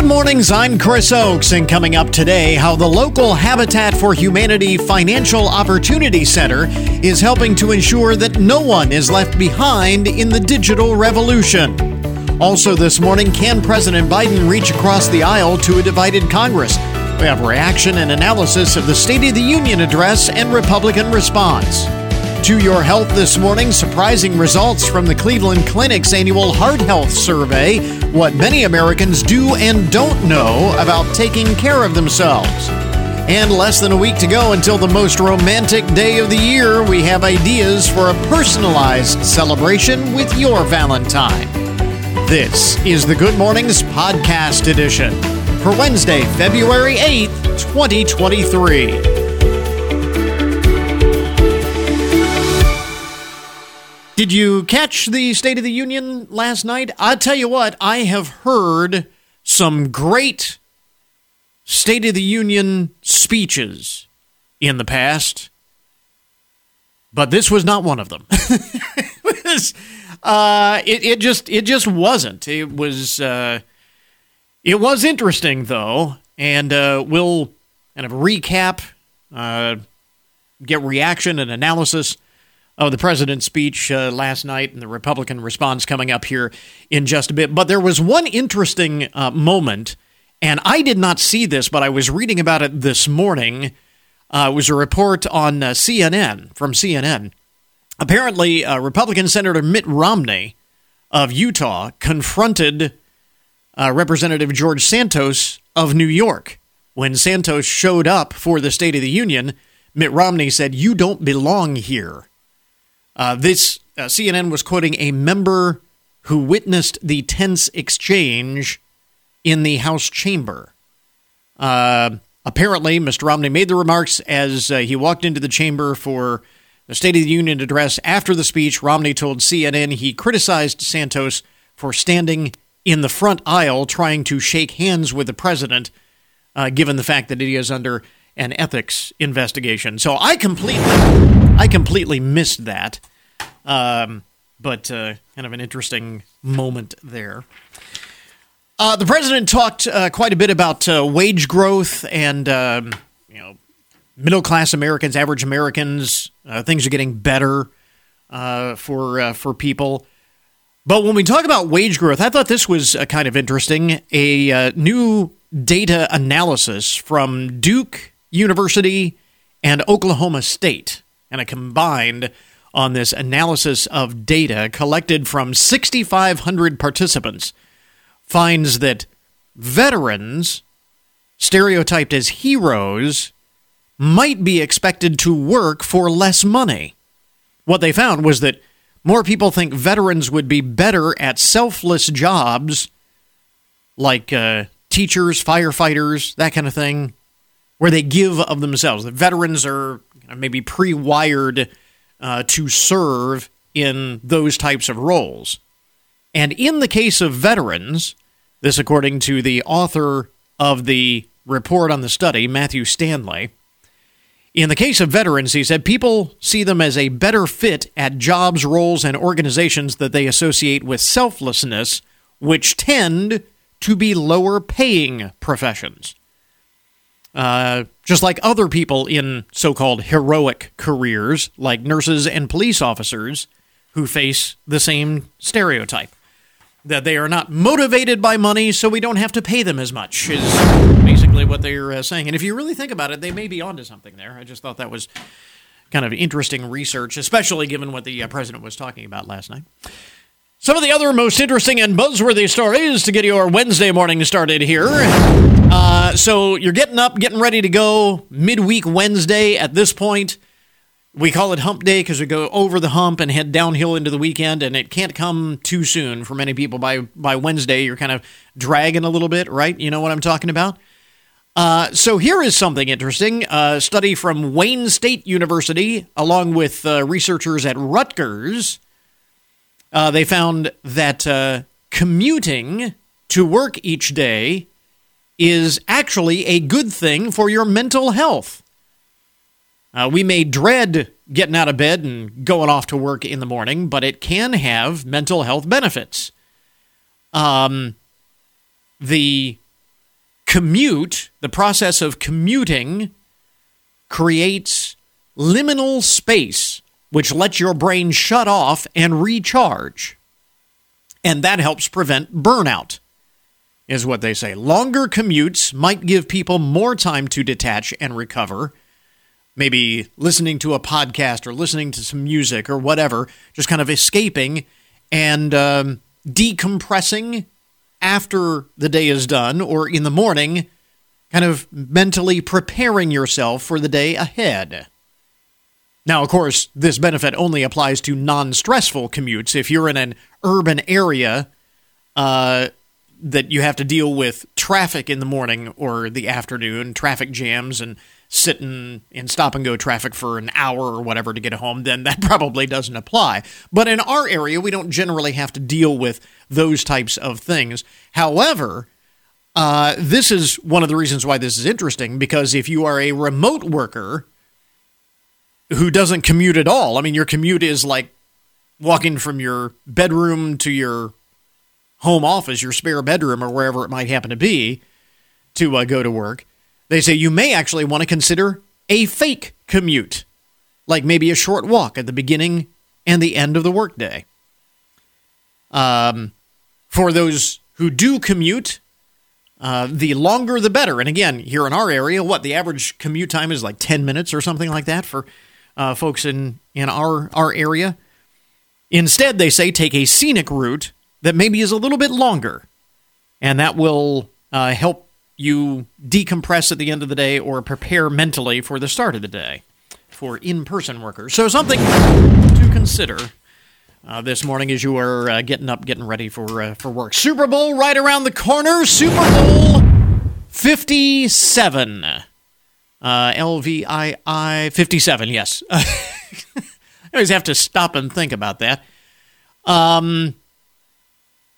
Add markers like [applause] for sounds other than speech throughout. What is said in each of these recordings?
Good mornings, I'm Chris Oakes, and coming up today, how the local Habitat for Humanity Financial Opportunity Center is helping to ensure that no one is left behind in the digital revolution. Also, this morning, can President Biden reach across the aisle to a divided Congress? We have reaction and analysis of the State of the Union address and Republican response. To your health this morning, surprising results from the Cleveland Clinic's annual Heart Health Survey. What many Americans do and don't know about taking care of themselves. And less than a week to go until the most romantic day of the year, we have ideas for a personalized celebration with your Valentine. This is the Good Mornings Podcast Edition for Wednesday, February 8th, 2023. Did you catch the State of the Union last night? i tell you what, I have heard some great State of the Union speeches in the past, but this was not one of them. [laughs] uh, it, it, just it just wasn't. It was uh, it was interesting though, and uh, we'll kind of recap, uh, get reaction and analysis of the president's speech uh, last night and the Republican response coming up here in just a bit. But there was one interesting uh, moment, and I did not see this, but I was reading about it this morning. Uh, it was a report on uh, CNN from CNN. Apparently, uh, Republican Senator Mitt Romney of Utah confronted uh, Representative George Santos of New York. When Santos showed up for the State of the Union, Mitt Romney said, You don't belong here. Uh, this uh, CNN was quoting a member who witnessed the tense exchange in the House chamber. Uh, apparently, Mr. Romney made the remarks as uh, he walked into the chamber for the State of the Union address. After the speech, Romney told CNN he criticized Santos for standing in the front aisle trying to shake hands with the president, uh, given the fact that he is under an ethics investigation. So I completely, I completely missed that. Um, but uh, kind of an interesting moment there. Uh, the president talked uh, quite a bit about uh, wage growth and um, you know middle class Americans, average Americans. Uh, things are getting better uh, for for people. But when we talk about wage growth, I thought this was kind of interesting. A new data analysis from Duke University and Oklahoma State, and a combined on this analysis of data collected from 6,500 participants finds that veterans, stereotyped as heroes, might be expected to work for less money. What they found was that more people think veterans would be better at selfless jobs like uh, teachers, firefighters, that kind of thing, where they give of themselves. The veterans are maybe pre wired uh, to serve in those types of roles. And in the case of veterans, this according to the author of the report on the study, Matthew Stanley, in the case of veterans, he said people see them as a better fit at jobs, roles, and organizations that they associate with selflessness, which tend to be lower paying professions. Uh, just like other people in so called heroic careers, like nurses and police officers, who face the same stereotype that they are not motivated by money, so we don't have to pay them as much, is basically what they're uh, saying. And if you really think about it, they may be onto something there. I just thought that was kind of interesting research, especially given what the uh, president was talking about last night. Some of the other most interesting and buzzworthy stories to get your Wednesday morning started here. Uh, so you're getting up, getting ready to go midweek Wednesday at this point. We call it hump day because we go over the hump and head downhill into the weekend, and it can't come too soon for many people. By by Wednesday, you're kind of dragging a little bit, right? You know what I'm talking about? Uh, so here is something interesting. A study from Wayne State University, along with uh, researchers at Rutgers uh, they found that uh, commuting to work each day is actually a good thing for your mental health. Uh, we may dread getting out of bed and going off to work in the morning, but it can have mental health benefits. Um, the commute, the process of commuting, creates liminal space, which lets your brain shut off and recharge. And that helps prevent burnout, is what they say. Longer commutes might give people more time to detach and recover. Maybe listening to a podcast or listening to some music or whatever, just kind of escaping and um, decompressing after the day is done or in the morning, kind of mentally preparing yourself for the day ahead. Now, of course, this benefit only applies to non stressful commutes. If you're in an urban area uh, that you have to deal with traffic in the morning or the afternoon, traffic jams, and sitting in stop and go traffic for an hour or whatever to get home, then that [laughs] probably doesn't apply. But in our area, we don't generally have to deal with those types of things. However, uh, this is one of the reasons why this is interesting because if you are a remote worker who doesn't commute at all, I mean, your commute is like walking from your bedroom to your home office, your spare bedroom, or wherever it might happen to be to uh, go to work they say you may actually want to consider a fake commute, like maybe a short walk at the beginning and the end of the workday. Um, for those who do commute, uh, the longer the better. And again, here in our area, what the average commute time is like 10 minutes or something like that for uh, folks in, in our, our area. Instead, they say take a scenic route that maybe is a little bit longer, and that will uh, help you decompress at the end of the day or prepare mentally for the start of the day for in person workers. So, something to consider. Uh, this morning, as you are uh, getting up, getting ready for uh, for work, Super Bowl right around the corner. Super Bowl Fifty Seven, uh, LVII Fifty Seven. Yes, [laughs] I always have to stop and think about that. Um,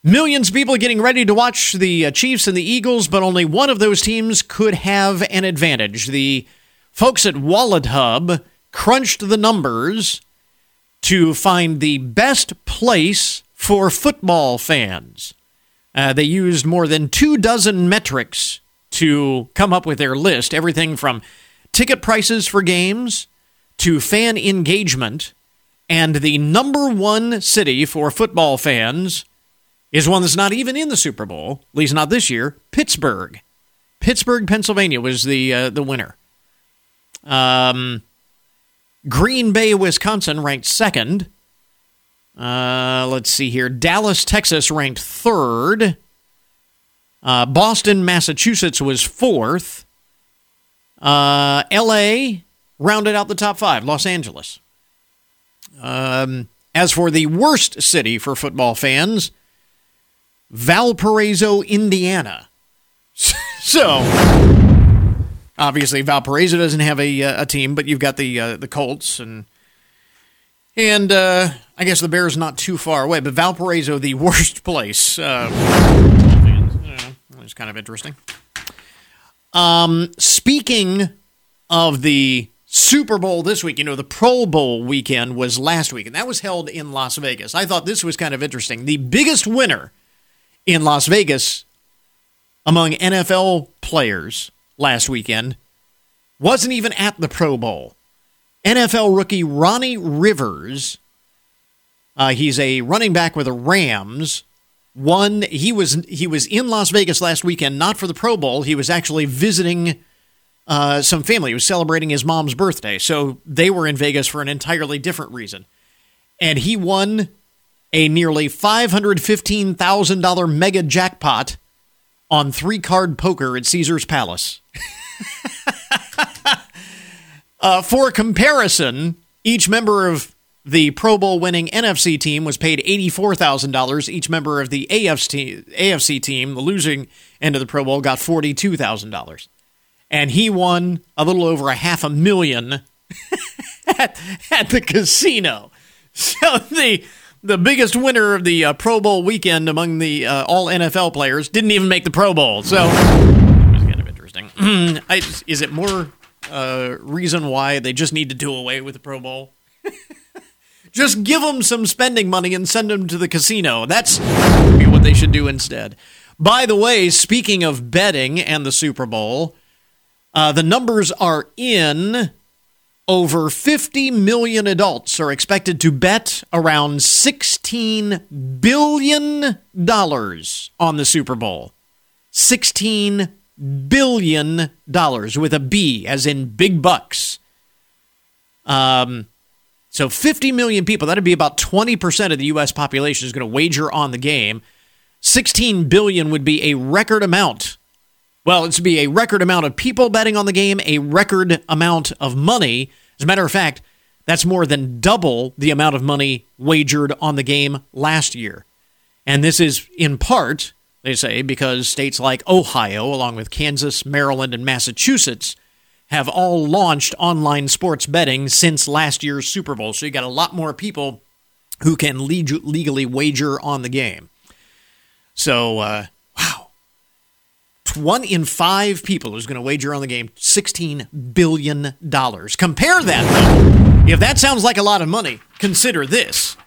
Millions of people getting ready to watch the uh, Chiefs and the Eagles, but only one of those teams could have an advantage. The folks at Wallet Hub crunched the numbers to find the best place for football fans. Uh, they used more than two dozen metrics to come up with their list everything from ticket prices for games to fan engagement. And the number one city for football fans is one that's not even in the Super Bowl, at least not this year. Pittsburgh, Pittsburgh, Pennsylvania was the uh, the winner. Um, Green Bay, Wisconsin ranked second. Uh, let's see here. Dallas, Texas ranked third. Uh, Boston, Massachusetts was fourth. Uh, L.A. rounded out the top five. Los Angeles. Um, as for the worst city for football fans, Valparaiso, Indiana. [laughs] so, obviously, Valparaiso doesn't have a, uh, a team, but you've got the uh, the Colts and and uh, I guess the Bears not too far away, but Valparaiso, the worst [laughs] place. Uh, it's kind of interesting. Um, speaking of the Super Bowl this week, you know, the Pro Bowl weekend was last week, and that was held in Las Vegas. I thought this was kind of interesting. The biggest winner in Las Vegas among NFL players last weekend wasn't even at the Pro Bowl. NFL rookie Ronnie Rivers, uh, he's a running back with the Rams. One, he was he was in Las Vegas last weekend, not for the Pro Bowl. He was actually visiting uh, some family. He was celebrating his mom's birthday, so they were in Vegas for an entirely different reason. And he won a nearly $515,000 mega jackpot on three card poker at Caesar's Palace. [laughs] uh, for comparison, each member of the Pro Bowl winning NFC team was paid $84,000. Each member of the AFC, AFC team, the losing end of the Pro Bowl, got $42,000. And he won a little over a half a million [laughs] at, at the casino. So the the biggest winner of the uh, Pro Bowl weekend among the uh, all NFL players didn't even make the Pro Bowl. So it was kind of interesting. [clears throat] Is it more uh, reason why they just need to do away with the Pro Bowl? [laughs] just give them some spending money and send them to the casino. That's what they should do instead. By the way, speaking of betting and the Super Bowl, uh, the numbers are in. Over 50 million adults are expected to bet around $16 billion on the Super Bowl. $16 billion with a B, as in big bucks. Um, so 50 million people, that'd be about 20% of the U.S. population is going to wager on the game. 16 billion would be a record amount. Well, it's be a record amount of people betting on the game, a record amount of money. As a matter of fact, that's more than double the amount of money wagered on the game last year. And this is in part, they say, because states like Ohio, along with Kansas, Maryland, and Massachusetts, have all launched online sports betting since last year's Super Bowl. So you got a lot more people who can legally wager on the game. So, uh, wow. One in five people is going to wager on the game $16 billion. Compare that, though. If that sounds like a lot of money, consider this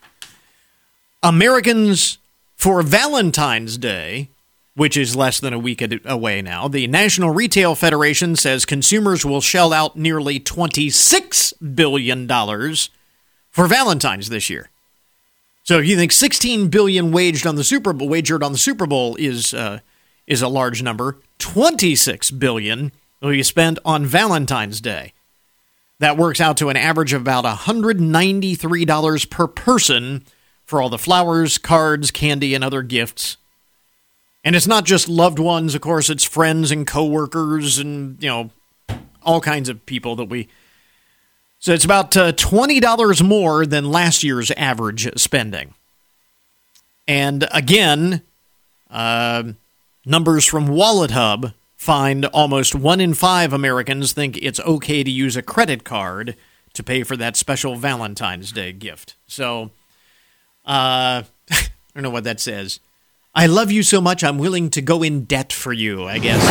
Americans for Valentine's Day which is less than a week away now. The National Retail Federation says consumers will shell out nearly $26 billion for Valentine's this year. So if you think 16 billion waged on the Super Bowl wagered on the Super Bowl is uh, is a large number, 26 billion will you spend on Valentine's Day. That works out to an average of about $193 per person for all the flowers, cards, candy, and other gifts and it's not just loved ones, of course, it's friends and coworkers and, you know, all kinds of people that we. So it's about uh, $20 more than last year's average spending. And again, uh, numbers from Wallet Hub find almost one in five Americans think it's okay to use a credit card to pay for that special Valentine's Day gift. So, uh, [laughs] I don't know what that says. I love you so much, I'm willing to go in debt for you, I guess.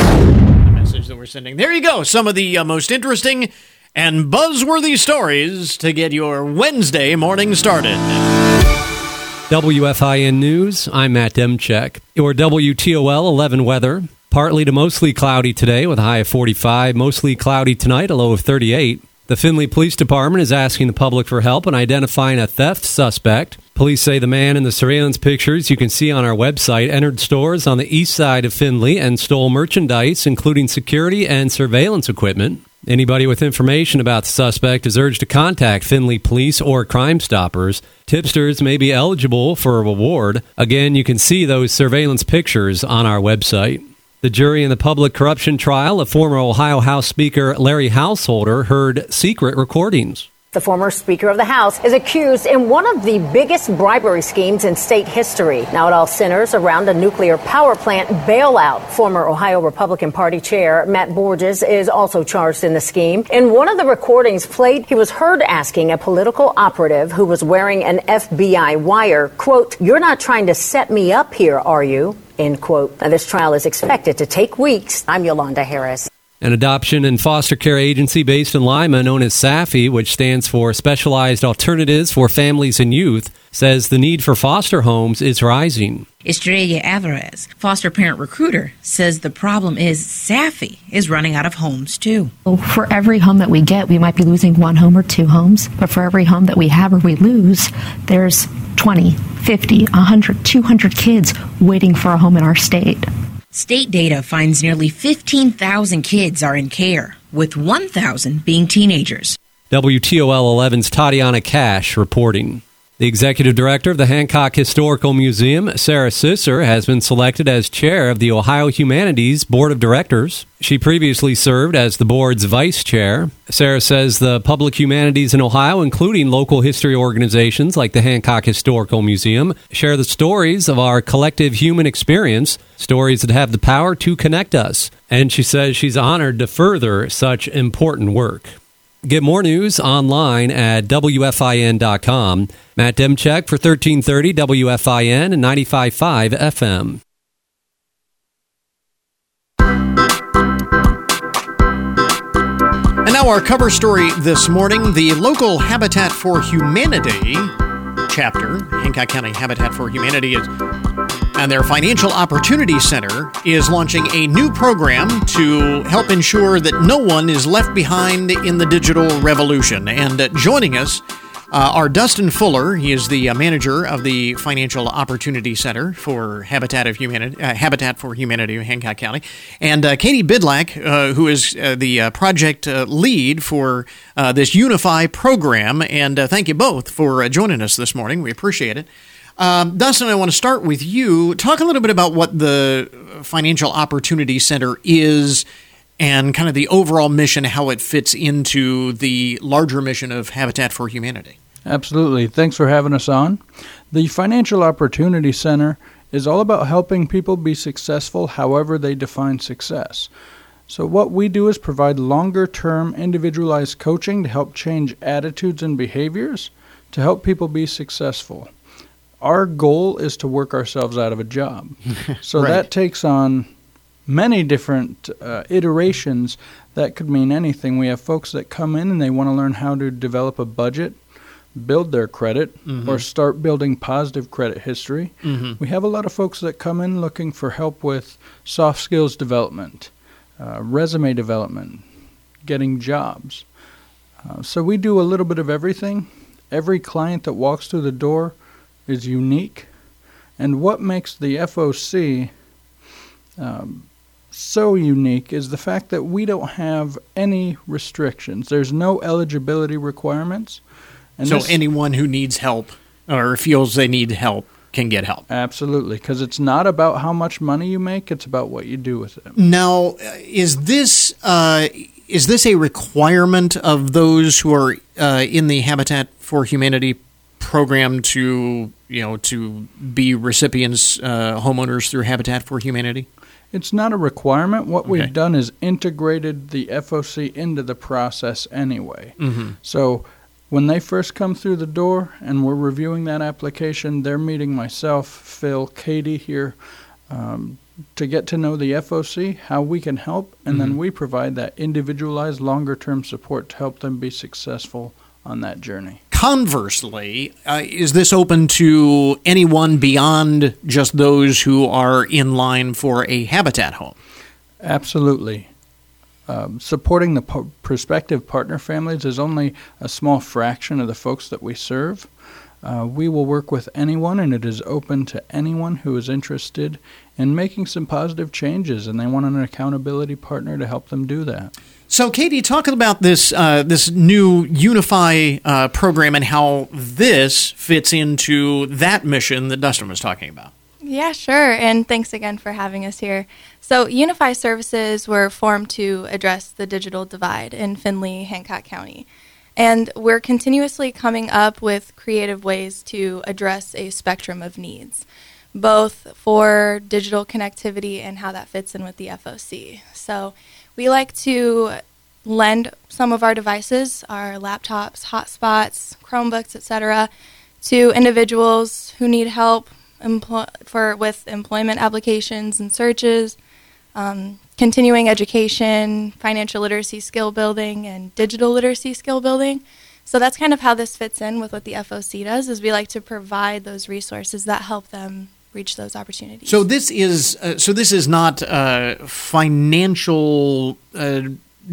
The message that we're sending. There you go. Some of the uh, most interesting and buzzworthy stories to get your Wednesday morning started. WFIN News, I'm Matt Demchek. Your WTOL 11 weather. Partly to mostly cloudy today with a high of 45, mostly cloudy tonight, a low of 38. The Findlay Police Department is asking the public for help in identifying a theft suspect. Police say the man in the surveillance pictures you can see on our website entered stores on the east side of Findlay and stole merchandise, including security and surveillance equipment. Anybody with information about the suspect is urged to contact Findlay Police or Crime Stoppers. Tipsters may be eligible for a reward. Again, you can see those surveillance pictures on our website. The jury in the public corruption trial of former Ohio House Speaker Larry Householder heard secret recordings. The former Speaker of the House is accused in one of the biggest bribery schemes in state history. Now it all centers around a nuclear power plant bailout. Former Ohio Republican Party Chair Matt Borges is also charged in the scheme. In one of the recordings played, he was heard asking a political operative who was wearing an FBI wire, quote, You're not trying to set me up here, are you? End quote. Now, this trial is expected to take weeks. I'm Yolanda Harris. An adoption and foster care agency based in Lima, known as SAFY, which stands for Specialized Alternatives for Families and Youth, says the need for foster homes is rising. Estrella Alvarez, foster parent recruiter, says the problem is SAFY is running out of homes too. For every home that we get, we might be losing one home or two homes, but for every home that we have or we lose, there's 20, 50, 100, 200 kids waiting for a home in our state. State data finds nearly 15,000 kids are in care, with 1,000 being teenagers. WTOL 11's Tatiana Cash reporting. The executive director of the Hancock Historical Museum, Sarah Sisser, has been selected as chair of the Ohio Humanities Board of Directors. She previously served as the board's vice chair. Sarah says the public humanities in Ohio, including local history organizations like the Hancock Historical Museum, share the stories of our collective human experience, stories that have the power to connect us. And she says she's honored to further such important work. Get more news online at WFIN.com. Matt Demchek for 1330 WFIN and 95.5 FM. And now our cover story this morning the local Habitat for Humanity chapter, Hancock County Habitat for Humanity, is and their Financial Opportunity Center is launching a new program to help ensure that no one is left behind in the digital revolution. And uh, joining us uh, are Dustin Fuller. He is the uh, manager of the Financial Opportunity Center for Habitat of Humanity, uh, Habitat for Humanity Hancock County, and uh, Katie Bidlack, uh, who is the project lead for this Unify program. And thank you both for joining us this morning. We appreciate it. Um, Dustin, I want to start with you. Talk a little bit about what the Financial Opportunity Center is and kind of the overall mission, how it fits into the larger mission of Habitat for Humanity. Absolutely. Thanks for having us on. The Financial Opportunity Center is all about helping people be successful however they define success. So, what we do is provide longer term individualized coaching to help change attitudes and behaviors to help people be successful. Our goal is to work ourselves out of a job. [laughs] So, right. that takes on many different uh, iterations. That could mean anything. We have folks that come in and they want to learn how to develop a budget build their credit mm-hmm. or start building positive credit history. Mm-hmm. We have a lot of folks that come in looking for help with soft skills development, uh, resume development, getting jobs. Uh, so we do a little bit of everything. Every client that walks through the door is unique. And what makes the FOC um, so unique is the fact that we don't have any restrictions. There's no eligibility requirements. And so anyone who needs help or feels they need help can get help. Absolutely, because it's not about how much money you make; it's about what you do with it. Now, is this uh, is this a requirement of those who are uh, in the Habitat for Humanity program to you know to be recipients, uh, homeowners through Habitat for Humanity? It's not a requirement. What okay. we've done is integrated the FOC into the process anyway. Mm-hmm. So when they first come through the door and we're reviewing that application, they're meeting myself, Phil, Katie here um, to get to know the FOC, how we can help, and mm-hmm. then we provide that individualized, longer term support to help them be successful on that journey. Conversely, uh, is this open to anyone beyond just those who are in line for a habitat home? Absolutely um, supporting the po- prospective partner families is only a small fraction of the folks that we serve. Uh, we will work with anyone, and it is open to anyone who is interested in making some positive changes, and they want an accountability partner to help them do that. So, Katie, talking about this uh, this new Unify uh, program and how this fits into that mission that Dustin was talking about. Yeah, sure. And thanks again for having us here. So, Unify services were formed to address the digital divide in Findlay, Hancock County. And we're continuously coming up with creative ways to address a spectrum of needs, both for digital connectivity and how that fits in with the FOC. So, we like to lend some of our devices, our laptops, hotspots, Chromebooks, etc., to individuals who need help empl- for with employment applications and searches, um, continuing education, financial literacy skill building, and digital literacy skill building. So that's kind of how this fits in with what the FOC does. Is we like to provide those resources that help them reach those opportunities. So this is uh, so this is not uh, financial uh,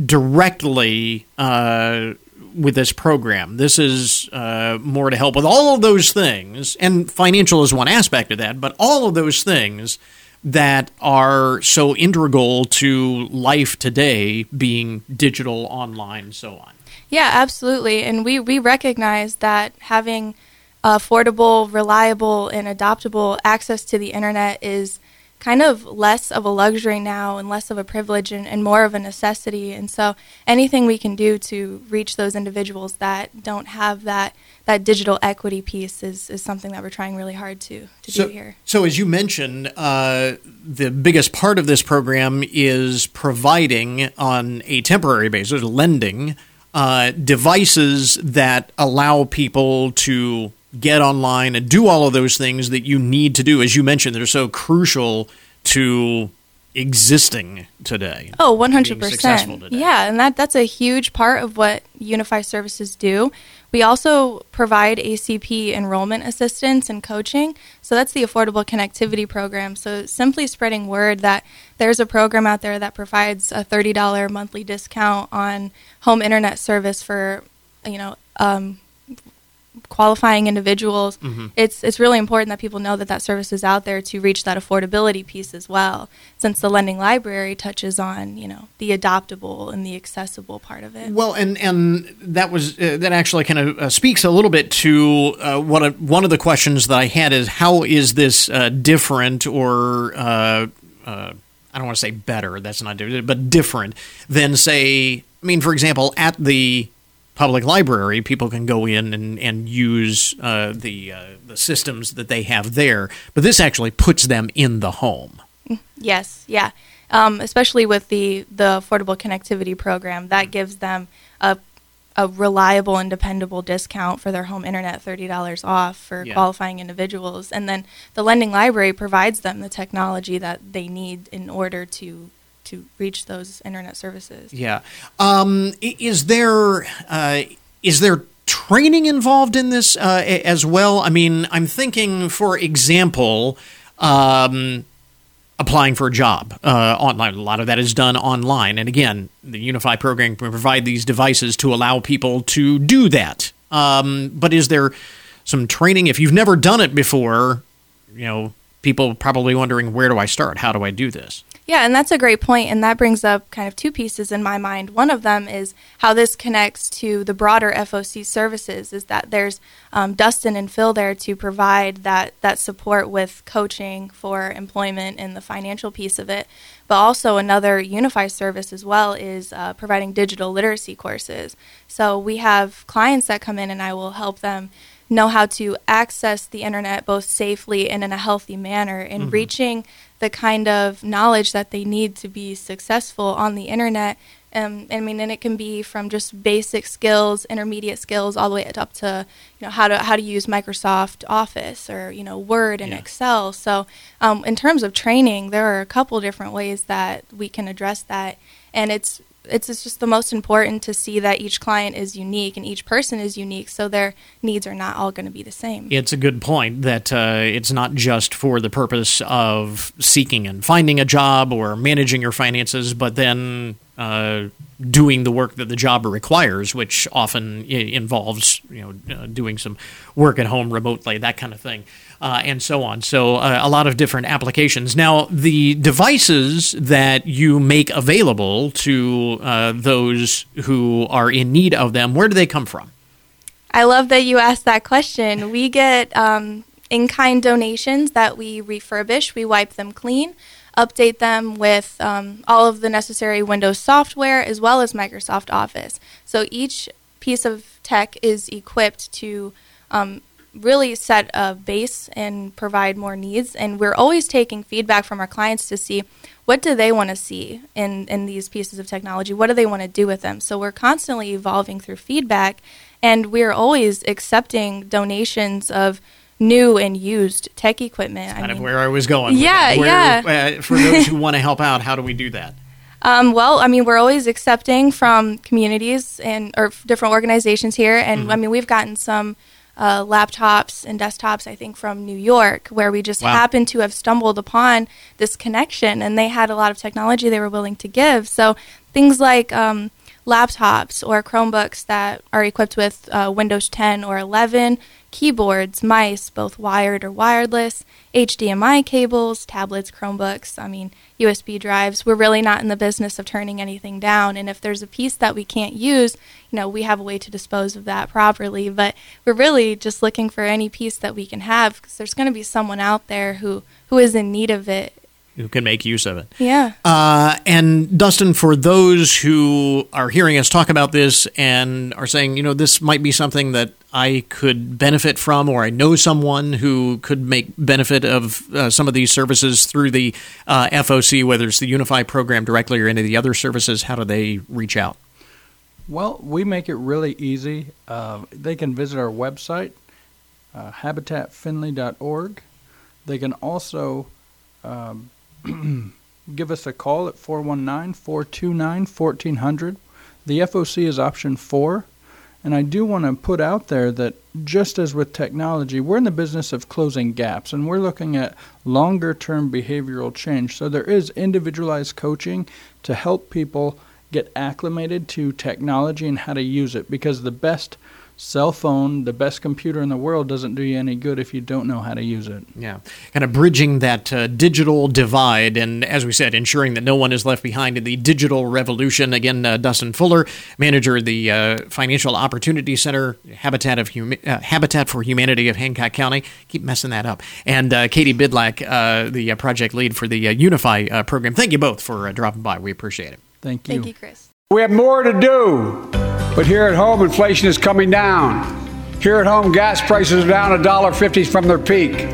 directly uh, with this program. This is uh, more to help with all of those things, and financial is one aspect of that, but all of those things that are so integral to life today, being digital, online, so on. Yeah, absolutely. And we, we recognize that having affordable, reliable, and adoptable access to the internet is kind of less of a luxury now and less of a privilege and, and, more of a necessity. And so anything we can do to reach those individuals that don't have that that digital equity piece is, is something that we're trying really hard to, to so, do here. So as you mentioned, uh, the biggest part of this program is providing on a temporary basis, lending uh, devices that allow people to get online and do all of those things that you need to do, as you mentioned, that are so crucial to existing today. Oh, 100%. today. Yeah, and that that's a huge part of what Unify Services do. We also provide ACP enrollment assistance and coaching. So that's the Affordable Connectivity Program. So simply spreading word that there's a program out there that provides a $30 monthly discount on home internet service for, you know, um, qualifying individuals. It's it's really important that people know that that service is out there to reach that affordability piece as well. Since the lending library touches on you know the adoptable and the accessible part of it. Well, and and that was uh, that actually kind of uh, speaks a little bit to uh, what a, one of the questions that I had is how is this uh, different or uh, uh, I don't want to say better. That's not different, but different than say. I mean, for example, at the public library, people can go in and, and use uh, the uh, the systems that they have there, but this actually puts them in the home. Yes, yeah. Um, especially with the the affordable connectivity program, that gives them a a reliable and dependable discount for their home internet, thirty dollars off for Yeah. qualifying individuals, and then the lending library provides them the technology that they need in order to to reach those internet services. Yeah. Um, is there uh, is there training involved in this uh, as well? I mean, I'm thinking, for example, um, applying for a job uh, online. A lot of that is done online, and again, the Unify program can provide these devices to allow people to do that. Um, but is there some training if you've never done it before? You know, people probably wondering where do I start? How do I do this? Yeah, and that's a great point, and that brings up kind of two pieces in my mind. One of them is how this connects to the broader FOC services. Is that there's um, Dustin and Phil there to provide that that support with coaching for employment and the financial piece of it, but also another Unify service as well is uh, providing digital literacy courses. So we have clients that come in, and I will help them know how to access the internet both safely and in a healthy manner and reaching the kind of knowledge that they need to be successful on the internet. Um, I mean, and it can be from just basic skills, intermediate skills, all the way up to you know how to how to use Microsoft Office or you know Word and Yeah. Excel. So, um, in terms of training, there are a couple different ways that we can address that, and it's it's just the most important to see that each client is unique and each person is unique, so their needs are not all going to be the same. It's a good point that uh, it's not just for the purpose of seeking and finding a job or managing your finances, but then uh, doing the work that the job requires, which often involves you know uh, doing some work at home remotely, that kind of thing, uh, and so on. So uh, a lot of different applications. Now, the devices that you make available to uh, those who are in need of them, where do they come from? I love that you asked that question. We get um, in kind donations that we refurbish, we wipe them clean, update them with um, all of the necessary Windows software as well as Microsoft Office. So each piece of tech is equipped to um, really set a base and provide more needs. And we're always taking feedback from our clients to see what do they want to see in, in these pieces of technology? What do they want to do with them? So we're constantly evolving through feedback, and we're always accepting donations of new and used tech equipment. That's kind of where I was going. Yeah. Where, yeah. Uh, for those who [laughs] want to help out, how do we do that? Um, well, I mean, we're always accepting from communities and or different organizations here, and Mm-hmm. I mean, we've gotten some uh, laptops and desktops, I think, from New York, where we just Wow. happened to have stumbled upon this connection, and they had a lot of technology they were willing to give. So things like um, laptops or Chromebooks that are equipped with uh, Windows 10 or 11, keyboards, mice, both wired or wireless, HDMI cables, tablets, Chromebooks, I mean, USB drives. We're really not in the business of turning anything down. And if there's a piece that we can't use, you know, we have a way to dispose of that properly. But we're really just looking for any piece that we can have because there's going to be someone out there who, who is in need of it. Who can make use of it? Yeah. Uh, and Dustin, for those who are hearing us talk about this and are saying, you know, this might be something that I could benefit from, or I know someone who could make benefit of uh, some of these services through the uh, FOC, whether it's the Unify program directly or any of the other services, how do they reach out? Well, we make it really easy. Uh, they can visit our website, uh, habitatfindlay.org. They can also um, [clears throat] give us a call at 419 429 1400. The FOC is option four. And I do want to put out there that just as with technology, we're in the business of closing gaps and we're looking at longer term behavioral change. So there is individualized coaching to help people get acclimated to technology and how to use it because the best cell phone, the best computer in the world, doesn't do you any good if you don't know how to use it. Yeah, kind of bridging that uh, digital divide, and as we said, ensuring that no one is left behind in the digital revolution. Again, uh, Dustin Fuller, manager of the uh, Financial Opportunity Center, Habitat of Huma- uh, Habitat for Humanity of Hancock County. Keep messing that up. And uh, Katie Bidlack, uh, the project lead for the Unify program. Thank you both for dropping by. We appreciate it. Thank you. Thank you, Chris. We have more to do. But here at home, inflation is coming down. Here at home, gas prices are down $1.50 from their peak.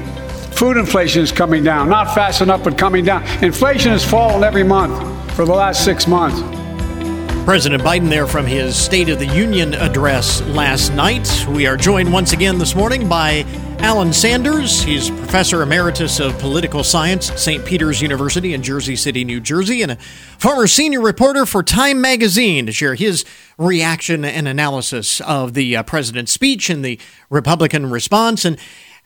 Food inflation is coming down, not fast enough, but coming down. Inflation has fallen every month for the last six months. President Biden there from his State of the Union address last night. We are joined once again this morning by Alan Sanders. He's professor emeritus of political science at St. Peter's University in Jersey City, New Jersey, and a former senior reporter for Time magazine to share his reaction and analysis of the uh, president's speech and the Republican response. And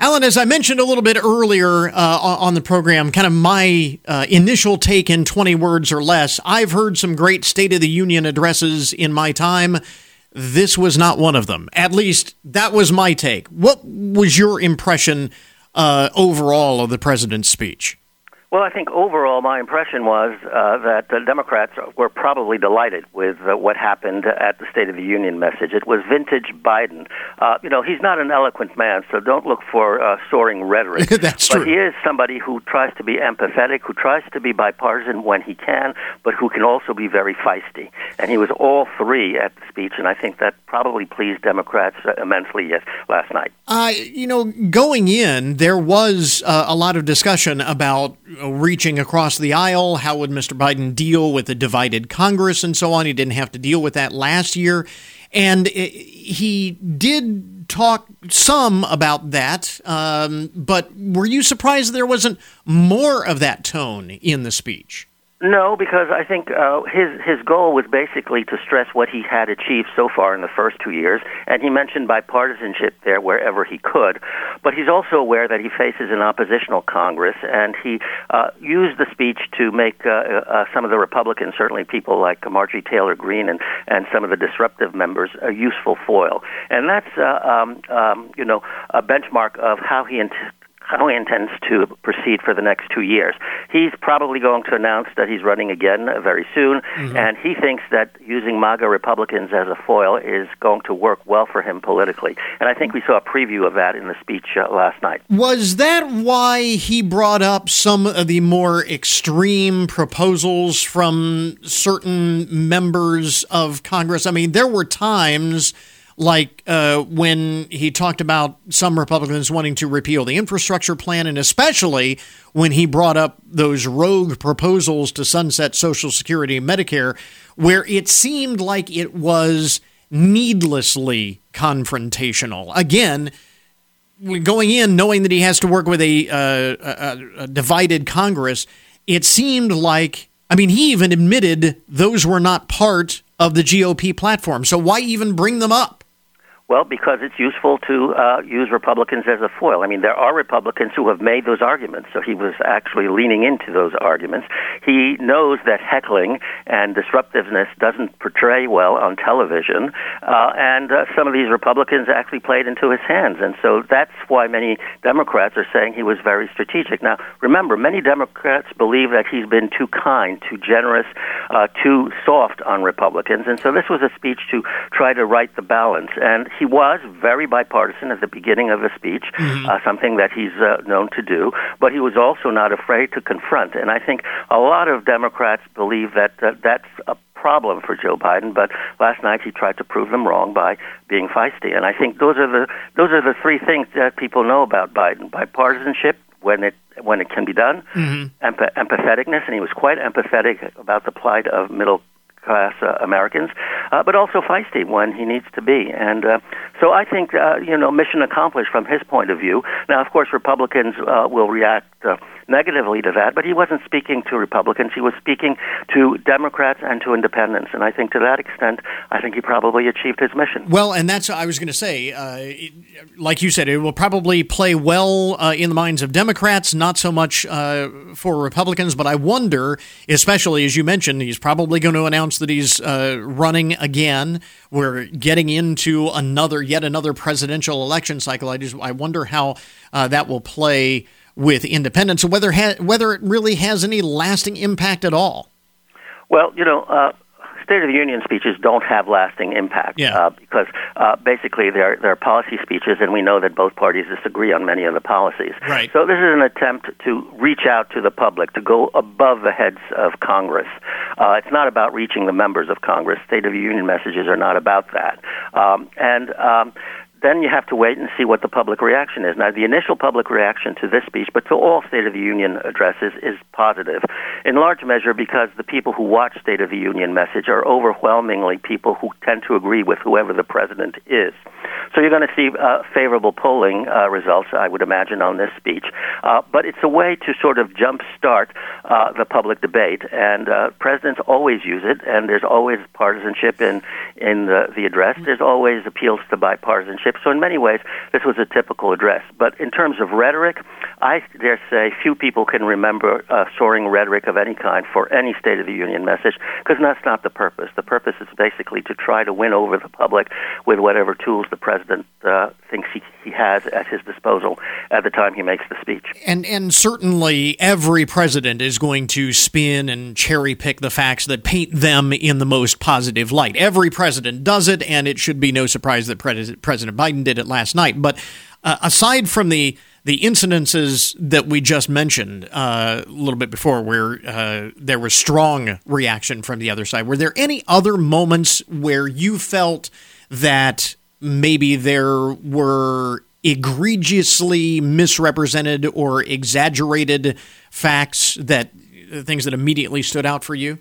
Alan, as I mentioned a little bit earlier uh, on the program, kind of my uh, initial take in 20 words or less, I've heard some great State of the Union addresses in my time. This was not one of them. At least that was my take. What was your impression uh, overall of the president's speech? Well, I think overall, my impression was uh, that the Democrats were probably delighted with uh, what happened at the State of the Union message. It was vintage Biden. Uh, you know, he's not an eloquent man, so don't look for uh, soaring rhetoric. [laughs] That's but true. he is somebody who tries to be empathetic, who tries to be bipartisan when he can, but who can also be very feisty. And he was all three at the speech, and I think that probably pleased Democrats uh, immensely yes, last night. Uh, you know, going in, there was uh, a lot of discussion about reaching across the aisle. How would Mr. Biden deal with a divided Congress and so on? He didn't have to deal with that last year. And he did talk some about that. Um, but were you surprised there wasn't more of that tone in the speech? No, because I think uh, his his goal was basically to stress what he had achieved so far in the first two years, and he mentioned bipartisanship there wherever he could. But he's also aware that he faces an oppositional Congress, and he uh, used the speech to make uh, uh, some of the Republicans, certainly people like Marjorie Taylor Greene and and some of the disruptive members, a useful foil. And that's uh, um, um, you know a benchmark of how he. Int- he intends to proceed for the next two years. He's probably going to announce that he's running again very soon, mm-hmm. and he thinks that using MAGA Republicans as a foil is going to work well for him politically. And I think we saw a preview of that in the speech uh, last night. Was that why he brought up some of the more extreme proposals from certain members of Congress? I mean, there were times like uh, when he talked about some Republicans wanting to repeal the infrastructure plan, and especially when he brought up those rogue proposals to sunset Social Security and Medicare, where it seemed like it was needlessly confrontational. Again, going in knowing that he has to work with a, uh, a, a divided Congress, it seemed like, I mean, he even admitted those were not part of the GOP platform. So why even bring them up? Well, because it's useful to uh, use Republicans as a foil. I mean, there are Republicans who have made those arguments, so he was actually leaning into those arguments. He knows that heckling and disruptiveness doesn't portray well on television, uh, and uh, some of these Republicans actually played into his hands, and so that's why many Democrats are saying he was very strategic. Now, remember, many Democrats believe that he's been too kind, too generous, uh, too soft on Republicans, and so this was a speech to try to right the balance. And he was very bipartisan at the beginning of the speech, mm-hmm. uh, something that he's uh, known to do, but he was also not afraid to confront. And I think a lot of Democrats believe that uh, that's a problem for Joe Biden, but last night he tried to prove them wrong by being feisty. And I think those are the those are the three things that people know about Biden: bipartisanship, when it when it can be done, mm-hmm. empath- empatheticness, and he was quite empathetic about the plight of middle class uh, Americans, uh, but also feisty when he needs to be. And uh, so I think, uh, you know, mission accomplished from his point of view. Now, of course, Republicans uh, will react. Uh, negatively to that, but he wasn't speaking to Republicans. He was speaking to Democrats and to independents. And I think to that extent, I think he probably achieved his mission. Well, and that's I was going to say, uh, like you said, it will probably play well uh, in the minds of Democrats, not so much uh, for Republicans. But I wonder, especially as you mentioned, he's probably going to announce that he's uh, running again. We're getting into another, yet another presidential election cycle. I just I wonder how uh, that will play with independence, whether ha- whether it really has any lasting impact at all. Well, you know, uh, State of the Union speeches don't have lasting impact yeah. uh, because uh, basically they're they're policy speeches, and we know that both parties disagree on many of the policies. Right. So this is an attempt to reach out to the public, to go above the heads of Congress. Uh, it's not about reaching the members of Congress. State of the Union messages are not about that, um, and. Um, then you have to wait and see what the public reaction is. Now, the initial public reaction to this speech, but to all State of the Union addresses, is positive, in large measure because the people who watch State of the Union message are overwhelmingly people who tend to agree with whoever the president is. So you're going to see uh, favorable polling uh, results, I would imagine, on this speech. Uh, but it's a way to sort of jumpstart uh, the public debate, and uh, presidents always use it. And there's always partisanship in in the, the address. There's always appeals to bipartisanship. So in many ways, this was a typical address. But in terms of rhetoric, I dare say few people can remember uh, soaring rhetoric of any kind for any State of the Union message because that's not the purpose. The purpose is basically to try to win over the public with whatever tools the president uh, thinks he, he has at his disposal at the time he makes the speech. And and certainly every president is going to spin and cherry pick the facts that paint them in the most positive light. Every president does it, and it should be no surprise that President President Biden did it last night. But uh, aside from the the incidences that we just mentioned uh, a little bit before, where uh, there was strong reaction from the other side, were there any other moments where you felt that maybe there were egregiously misrepresented or exaggerated facts that things that immediately stood out for you?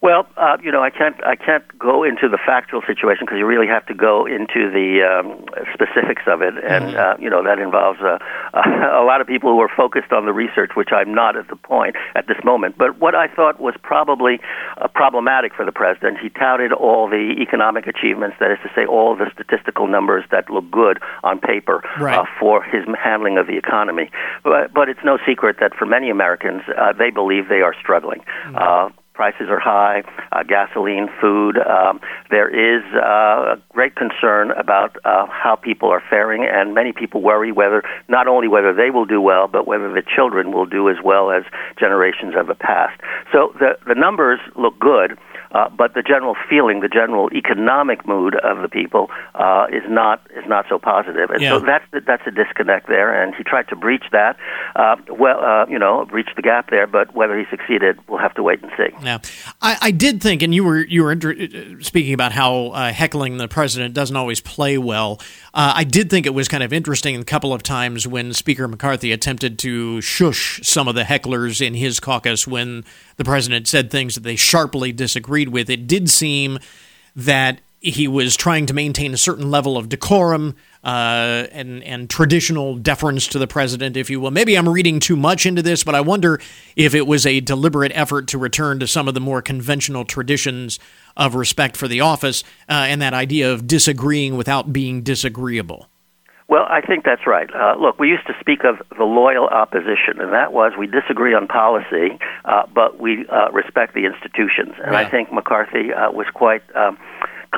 Well, uh, you know, I can't I can't go into the factual situation because you really have to go into the um, specifics of it, and uh, you know that involves uh, [laughs] a lot of people who are focused on the research, which I'm not at the point at this moment. But what I thought was probably uh, problematic for the president, he touted all the economic achievements, that is to say, all the statistical numbers that look good on paper right. uh, for his handling of the economy. But, but it's no secret that for many Americans, uh, they believe they are struggling. Mm-hmm prices are high, uh, gasoline, food. Um, there is uh, a great concern about uh, how people are faring, and many people worry whether not only whether they will do well, but whether the children will do as well as generations of the past. So the the numbers look good. Uh, but the general feeling, the general economic mood of the people uh, is not is not so positive. positive, and Yeah. so that's the, that's a disconnect there. And he tried to breach that, uh, well, uh, you know, breach the gap there. But whether he succeeded, we'll have to wait and see. Yeah, I, I did think, and you were you were inter- speaking about how uh, heckling the president doesn't always play well. Uh, I did think it was kind of interesting a couple of times when Speaker McCarthy attempted to shush some of the hecklers in his caucus when the president said things that they sharply disagreed with. It did seem that he was trying to maintain a certain level of decorum uh, and and traditional deference to the president, if you will. Maybe I'm reading too much into this, but I wonder if it was a deliberate effort to return to some of the more conventional traditions of respect for the office uh, and that idea of disagreeing without being disagreeable. Well, I think that's right. Uh, look, we used to speak of the loyal opposition, and that was we disagree on policy, uh, but we uh, respect the institutions. And I think McCarthy uh, was quite um,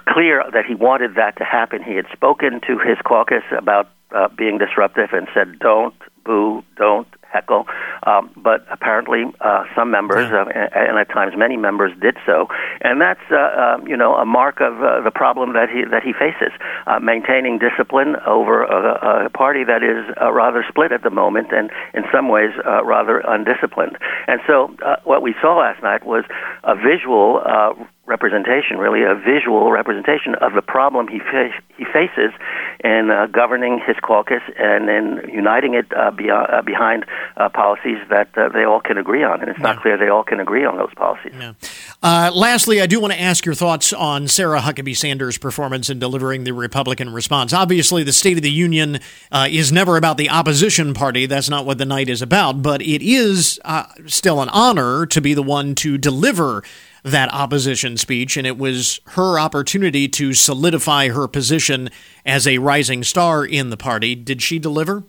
clear that he wanted that to happen. He had spoken to his caucus about uh, being disruptive and said, "Don't boo, don't heckle." Um, but apparently, uh, some members, uh, and, at times many members, did so, and that's uh, uh, you know a mark of uh, the problem that he that he faces, uh, maintaining discipline over a, a party that is uh, rather split at the moment, and in some ways uh, rather undisciplined. And so, uh, what we saw last night was a visual. Representation, really a visual representation of the problem he fa- he faces in uh, governing his caucus and in uniting it uh, beyond, uh, behind uh, policies that uh, they all can agree on. And it's not clear they all can agree on those policies. Yeah. Uh, lastly, I do want to ask your thoughts on Sarah Huckabee Sanders' performance in delivering the Republican response. Obviously, the State of the Union uh, is never about the opposition party. That's not what the night is about. But it is uh, still an honor to be the one to deliver that opposition speech, and it was her opportunity to solidify her position as a rising star in the party. Did she deliver?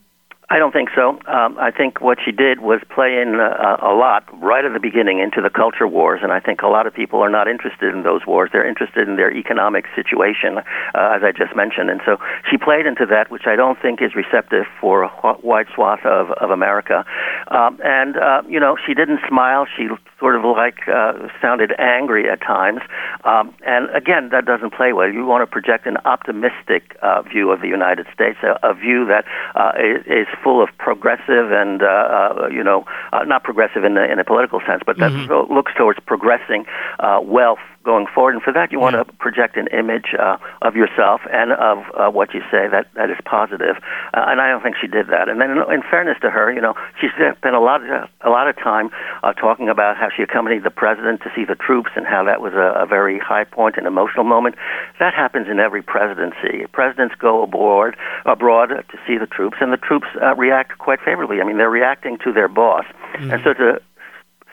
I don't think so. Um, I think what she did was play in uh, a lot right at the beginning into the culture wars, and I think a lot of people are not interested in those wars. They're interested in their economic situation, uh, as I just mentioned. And so she played into that, which I don't think is receptive for a wide swath of, of America. Um, and, uh, you know, she didn't smile. She sort of like uh, sounded angry at times. Um, and again, that doesn't play well. You want to project an optimistic uh, view of the United States, a, a view that uh, is, is full of progressive and uh, uh, you know uh, not progressive in, the, in a political sense, but that mm-hmm. looks towards progressing uh, wealth going forward. And for that, you want to project an image uh, of yourself and of uh, what you say that that is positive. Uh, and I don't think she did that. And then, in, in fairness to her, you know, she spent a lot of a lot of time uh, talking about how she accompanied the president to see the troops and how that was a, a very high point and emotional moment. That happens in every presidency. Presidents go abroad abroad to see the troops, and the troops uh, react quite favorably. I mean, they're reacting to their boss. Mm-hmm. And so to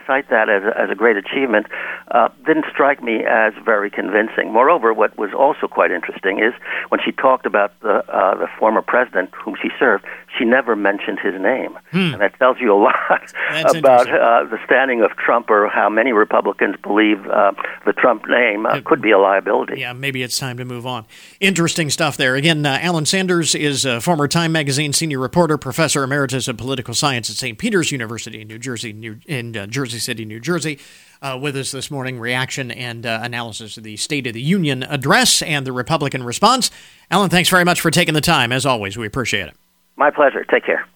cite that as a, as a great achievement uh, didn't strike me as very convincing. Moreover, what was also quite interesting is when she talked about the uh, the former president whom she served, she never mentioned his name, hmm. and that tells you a [laughs] lot about uh, the standing of Trump or how many Republicans believe uh, the Trump name uh, could be a liability. Yeah, maybe it's time to move on. Interesting stuff there. Again, uh, Alan Sanders is a former Time Magazine senior reporter, professor emeritus of political science at St. Peter's University in New Jersey, New, in Jersey City, New Jersey uh, with us this morning, reaction and uh, analysis of the State of the Union address and the Republican response. Alan, thanks very much for taking the time. As always, we appreciate it. My pleasure. Take care.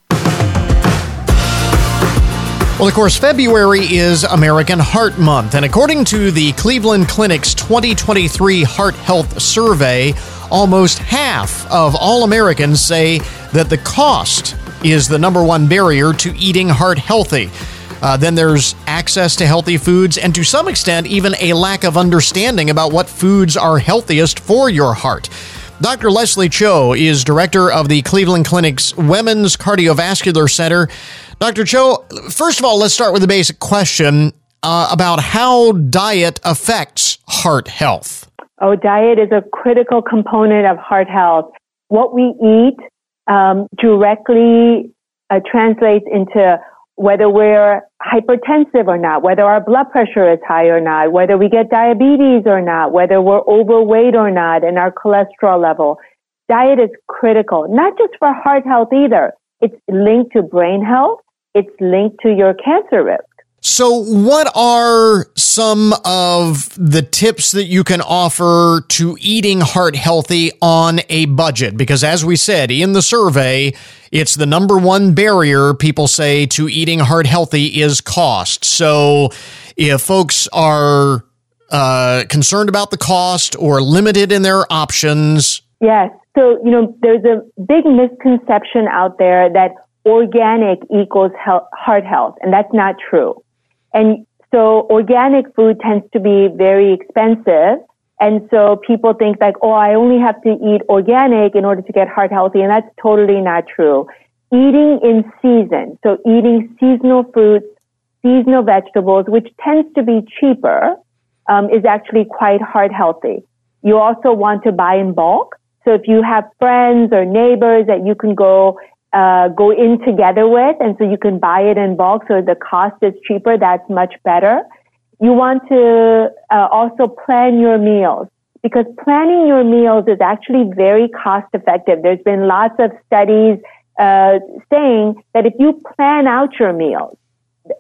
Well, of course, February is American Heart Month, and according to the Cleveland Clinic's 2023 Heart Health Survey, almost half of all Americans say that the cost is the number one barrier to eating heart healthy. Uh, then there's access to healthy foods, and to some extent, even a lack of understanding about what foods are healthiest for your heart. Dr. Leslie Cho is director of the Cleveland Clinic's Women's Cardiovascular Center. Dr. Cho, first of all, let's start with a basic question uh, about how diet affects heart health. Oh, diet is a critical component of heart health. What we eat um, directly uh, translates into whether we're hypertensive or not, whether our blood pressure is high or not, whether we get diabetes or not, whether we're overweight or not, and our cholesterol level. Diet is critical, not just for heart health either. It's linked to brain health. It's linked to your cancer risk. So, what are some of the tips that you can offer to eating heart healthy on a budget? Because, as we said in the survey, it's the number one barrier people say to eating heart healthy is cost. So, if folks are uh, concerned about the cost or limited in their options, yes. So, you know, there's a big misconception out there that organic equals health, heart health, and that's not true. And so organic food tends to be very expensive. And so people think like, oh, I only have to eat organic in order to get heart healthy. And that's totally not true. Eating in season. So eating seasonal fruits, seasonal vegetables, which tends to be cheaper, um, is actually quite heart healthy. You also want to buy in bulk. So if you have friends or neighbors that you can go uh, go in together with, and so you can buy it in bulk, so the cost is cheaper. That's much better. You want to uh, also plan your meals because planning your meals is actually very cost effective. There's been lots of studies uh, saying that if you plan out your meals,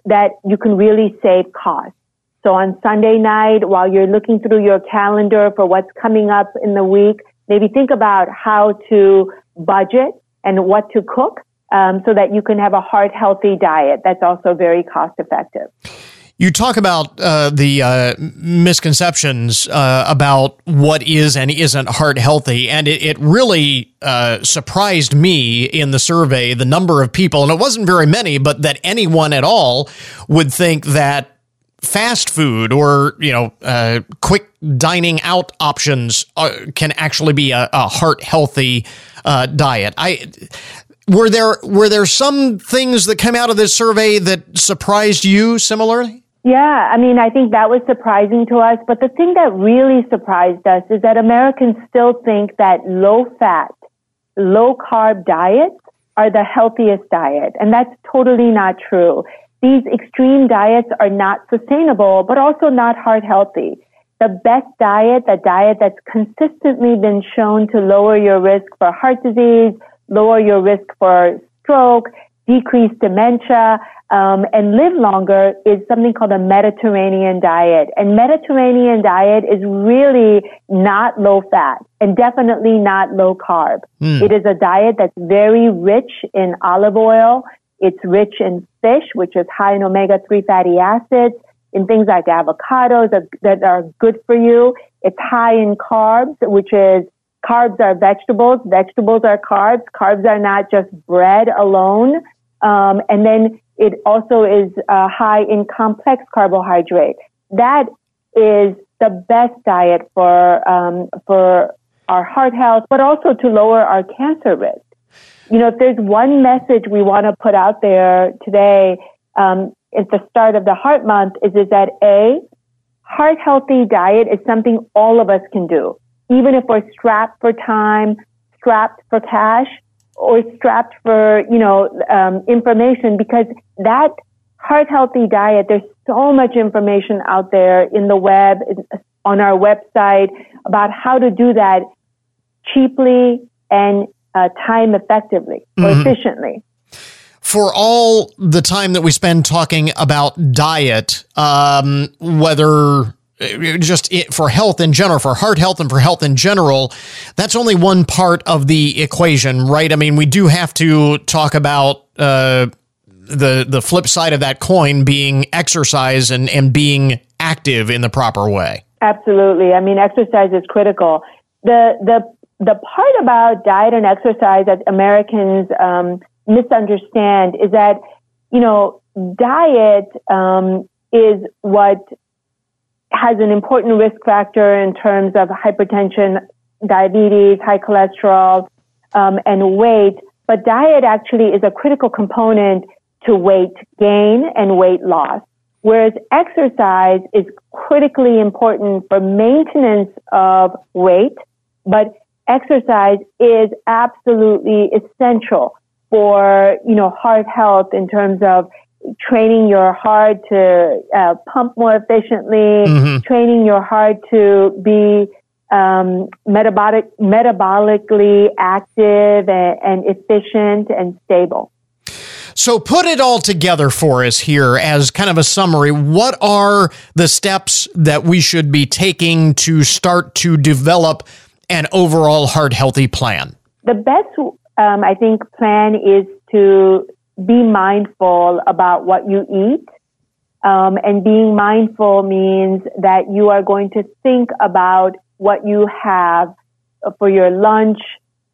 that you can really save costs. So on Sunday night, while you're looking through your calendar for what's coming up in the week, maybe think about how to budget and what to cook um, so that you can have a heart healthy diet that's also very cost effective. You talk about uh, the uh, misconceptions uh, about what is and isn't heart healthy, and it, it really uh, surprised me in the survey the number of people, and it wasn't very many, but that anyone at all would think that fast food or you know uh, quick dining out options uh, can actually be a, a heart healthy uh, diet. I were there were there some things that came out of this survey that surprised you similarly? Yeah, I mean, I think that was surprising to us. But the thing that really surprised us is that Americans still think that low fat, low carb diets are the healthiest diet. And that's totally not true. These extreme diets are not sustainable, but also not heart healthy. The best diet, the diet that's consistently been shown to lower your risk for heart disease, lower your risk for stroke, decrease dementia, um, and live longer is something called a Mediterranean diet. And Mediterranean diet is really not low fat and definitely not low carb. Mm. It is a diet that's very rich in olive oil. It's rich in fish, which is high in omega-3 fatty acids, in things like avocados that, that are good for you. It's high in carbs, which is carbs are vegetables, vegetables are carbs, carbs are not just bread alone. Um, and then it also is uh, high in complex carbohydrate. That is the best diet for um, for our heart health, but also to lower our cancer risk. You know, if there's one message we want to put out there today um, at the start of the Heart Month, is is that a heart healthy diet is something all of us can do, even if we're strapped for time, strapped for cash or strapped for, you know, um, information because that heart healthy diet, there's so much information out there in the web, on our website about how to do that cheaply and uh, time effectively or mm-hmm. efficiently. For all the time that we spend talking about diet, um, whether just for health in general, for heart health and for health in general, that's only one part of the equation, right? I mean, we do have to talk about uh, the the flip side of that coin being exercise and, and being active in the proper way. Absolutely. I mean, exercise is critical. The the the part about diet and exercise that Americans um, misunderstand is that you know diet um, is what has an important risk factor in terms of hypertension, diabetes, high cholesterol, um, and weight. But diet actually is a critical component to weight gain and weight loss. Whereas exercise is critically important for maintenance of weight, but exercise is absolutely essential for, you know, heart health in terms of training your heart to uh, pump more efficiently, mm-hmm. training your heart to be um, metabolic, metabolically active and, and efficient and stable. So, put it all together for us here as kind of a summary. What are the steps that we should be taking to start to develop an overall heart healthy plan? The best, um, I think, plan is to be mindful about what you eat. Um, and being mindful means that you are going to think about what you have for your lunch,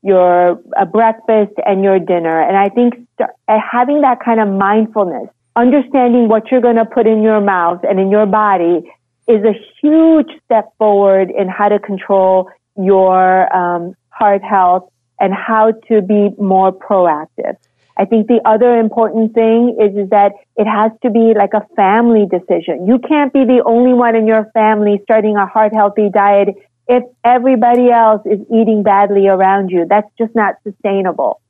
your uh, breakfast, and your dinner. And I think st- uh, having that kind of mindfulness, understanding what you're going to put in your mouth and in your body is a huge step forward in how to control your um, heart health and how to be more proactive. I think the other important thing is, is that it has to be like a family decision. You can't be the only one in your family starting a heart healthy diet if everybody else is eating badly around you. That's just not sustainable.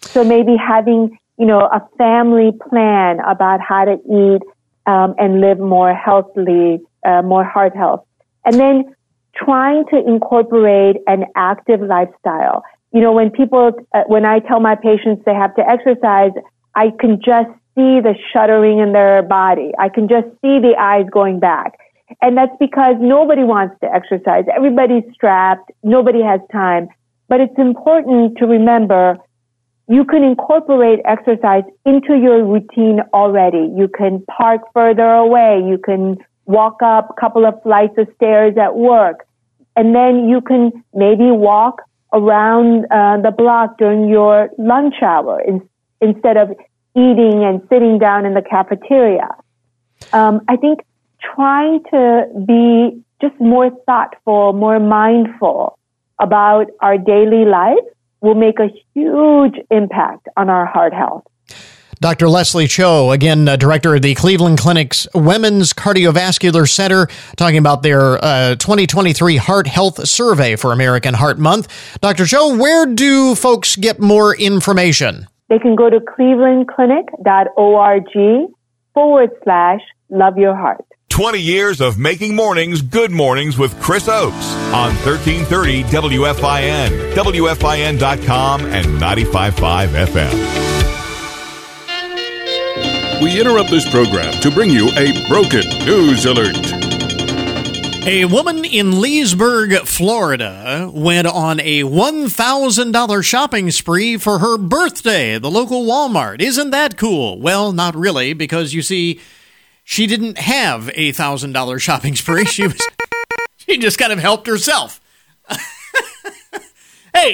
So maybe having, you know, a family plan about how to eat um, and live more healthily, uh, more heart health. And then trying to incorporate an active lifestyle you know, when people, uh, when I tell my patients they have to exercise, I can just see the shuddering in their body. I can just see the eyes going back. And that's because nobody wants to exercise. Everybody's strapped. Nobody has time. But it's important to remember you can incorporate exercise into your routine already. You can park further away. You can walk up a couple of flights of stairs at work. And then you can maybe walk around uh, the block during your lunch hour in, instead of eating and sitting down in the cafeteria. Um, I think trying to be just more thoughtful, more mindful about our daily life will make a huge impact on our heart health. Dr. Leslie Cho, again, uh, director of the Cleveland Clinic's Women's Cardiovascular Center, talking about their uh, 2023 Heart Health Survey for American Heart Month. Dr. Cho, where do folks get more information? They can go to clevelandclinic.org forward slash love your heart. 20 years of making mornings good mornings with Chris Oakes on 1330 WFIN, WFIN.com, and 95.5 FM. We interrupt this program to bring you a broken news alert. A woman in Leesburg, Florida, went on a $1,000 shopping spree for her birthday at the local Walmart. Isn't that cool? Well, not really, because you see, she didn't have a $1,000 [laughs] shopping spree. She was she just kind of helped herself. [laughs] hey,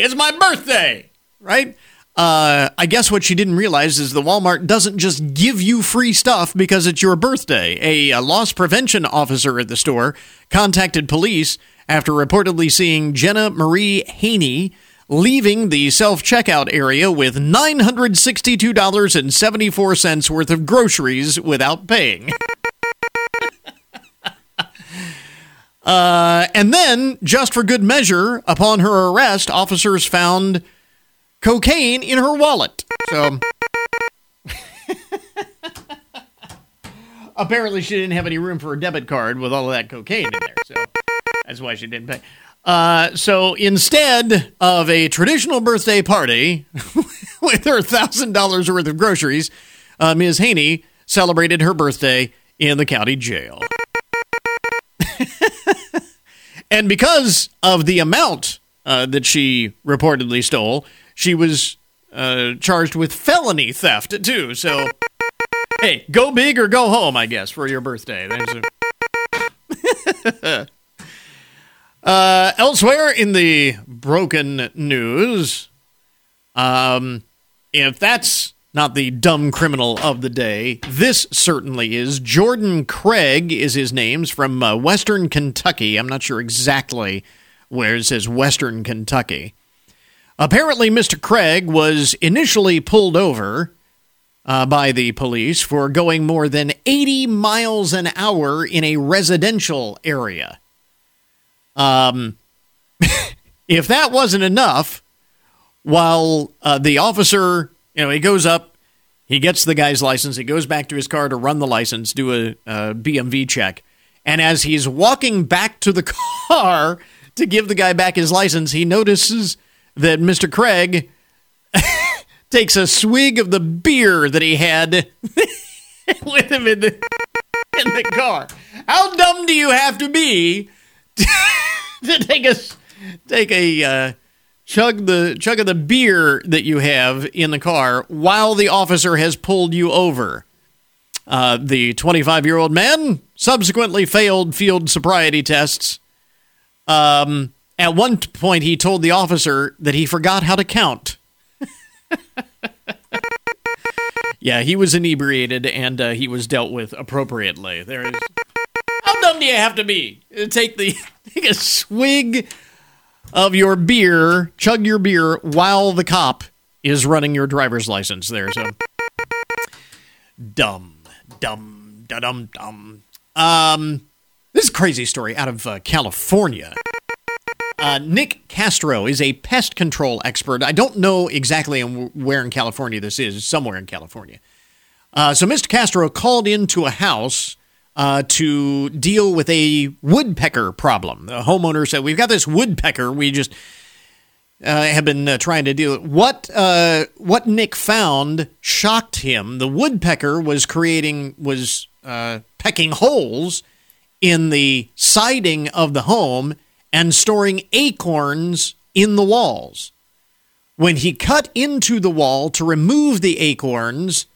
it's my birthday, right? Uh, I guess what she didn't realize is the Walmart doesn't just give you free stuff because it's your birthday. A, a loss prevention officer at the store contacted police after reportedly seeing Jenna Marie Haney leaving the self checkout area with $962.74 worth of groceries without paying. [laughs] uh, and then, just for good measure, upon her arrest, officers found cocaine in her wallet. So [laughs] apparently she didn't have any room for a debit card with all of that cocaine in there. So that's why she didn't pay. Uh, so instead of a traditional birthday party [laughs] with her thousand dollars worth of groceries, uh, Ms. Haney celebrated her birthday in the county jail. [laughs] and because of the amount uh, that she reportedly stole, she was uh, charged with felony theft too. So, hey, go big or go home, I guess, for your birthday. A... [laughs] uh, elsewhere in the broken news, um, if that's not the dumb criminal of the day, this certainly is. Jordan Craig is his name's from uh, Western Kentucky. I'm not sure exactly where it says Western Kentucky. Apparently, Mr. Craig was initially pulled over uh, by the police for going more than 80 miles an hour in a residential area. Um, [laughs] if that wasn't enough, while uh, the officer, you know, he goes up, he gets the guy's license, he goes back to his car to run the license, do a, a BMV check, and as he's walking back to the [laughs] car to give the guy back his license, he notices that Mr. Craig [laughs] takes a swig of the beer that he had [laughs] with him in the in the car. How dumb do you have to be to, [laughs] to take a take a uh, chug the chug of the beer that you have in the car while the officer has pulled you over? Uh, the 25 year old man subsequently failed field sobriety tests. Um, at one point, he told the officer that he forgot how to count. [laughs] yeah, he was inebriated and uh, he was dealt with appropriately. There is. How dumb do you have to be? Take the [laughs] take a swig of your beer, chug your beer while the cop is running your driver's license. There, so dumb, dumb, dumb, dumb. Um, this is a crazy story out of uh, California. Uh, Nick Castro is a pest control expert. I don't know exactly where in California this is, somewhere in California. Uh, so Mr. Castro called into a house uh, to deal with a woodpecker problem. The homeowner said, We've got this woodpecker. We just uh, have been uh, trying to deal with what uh, what Nick found shocked him. The woodpecker was creating was pecking holes in the siding of the home and storing acorns in the walls. When he cut into the wall to remove the acorns,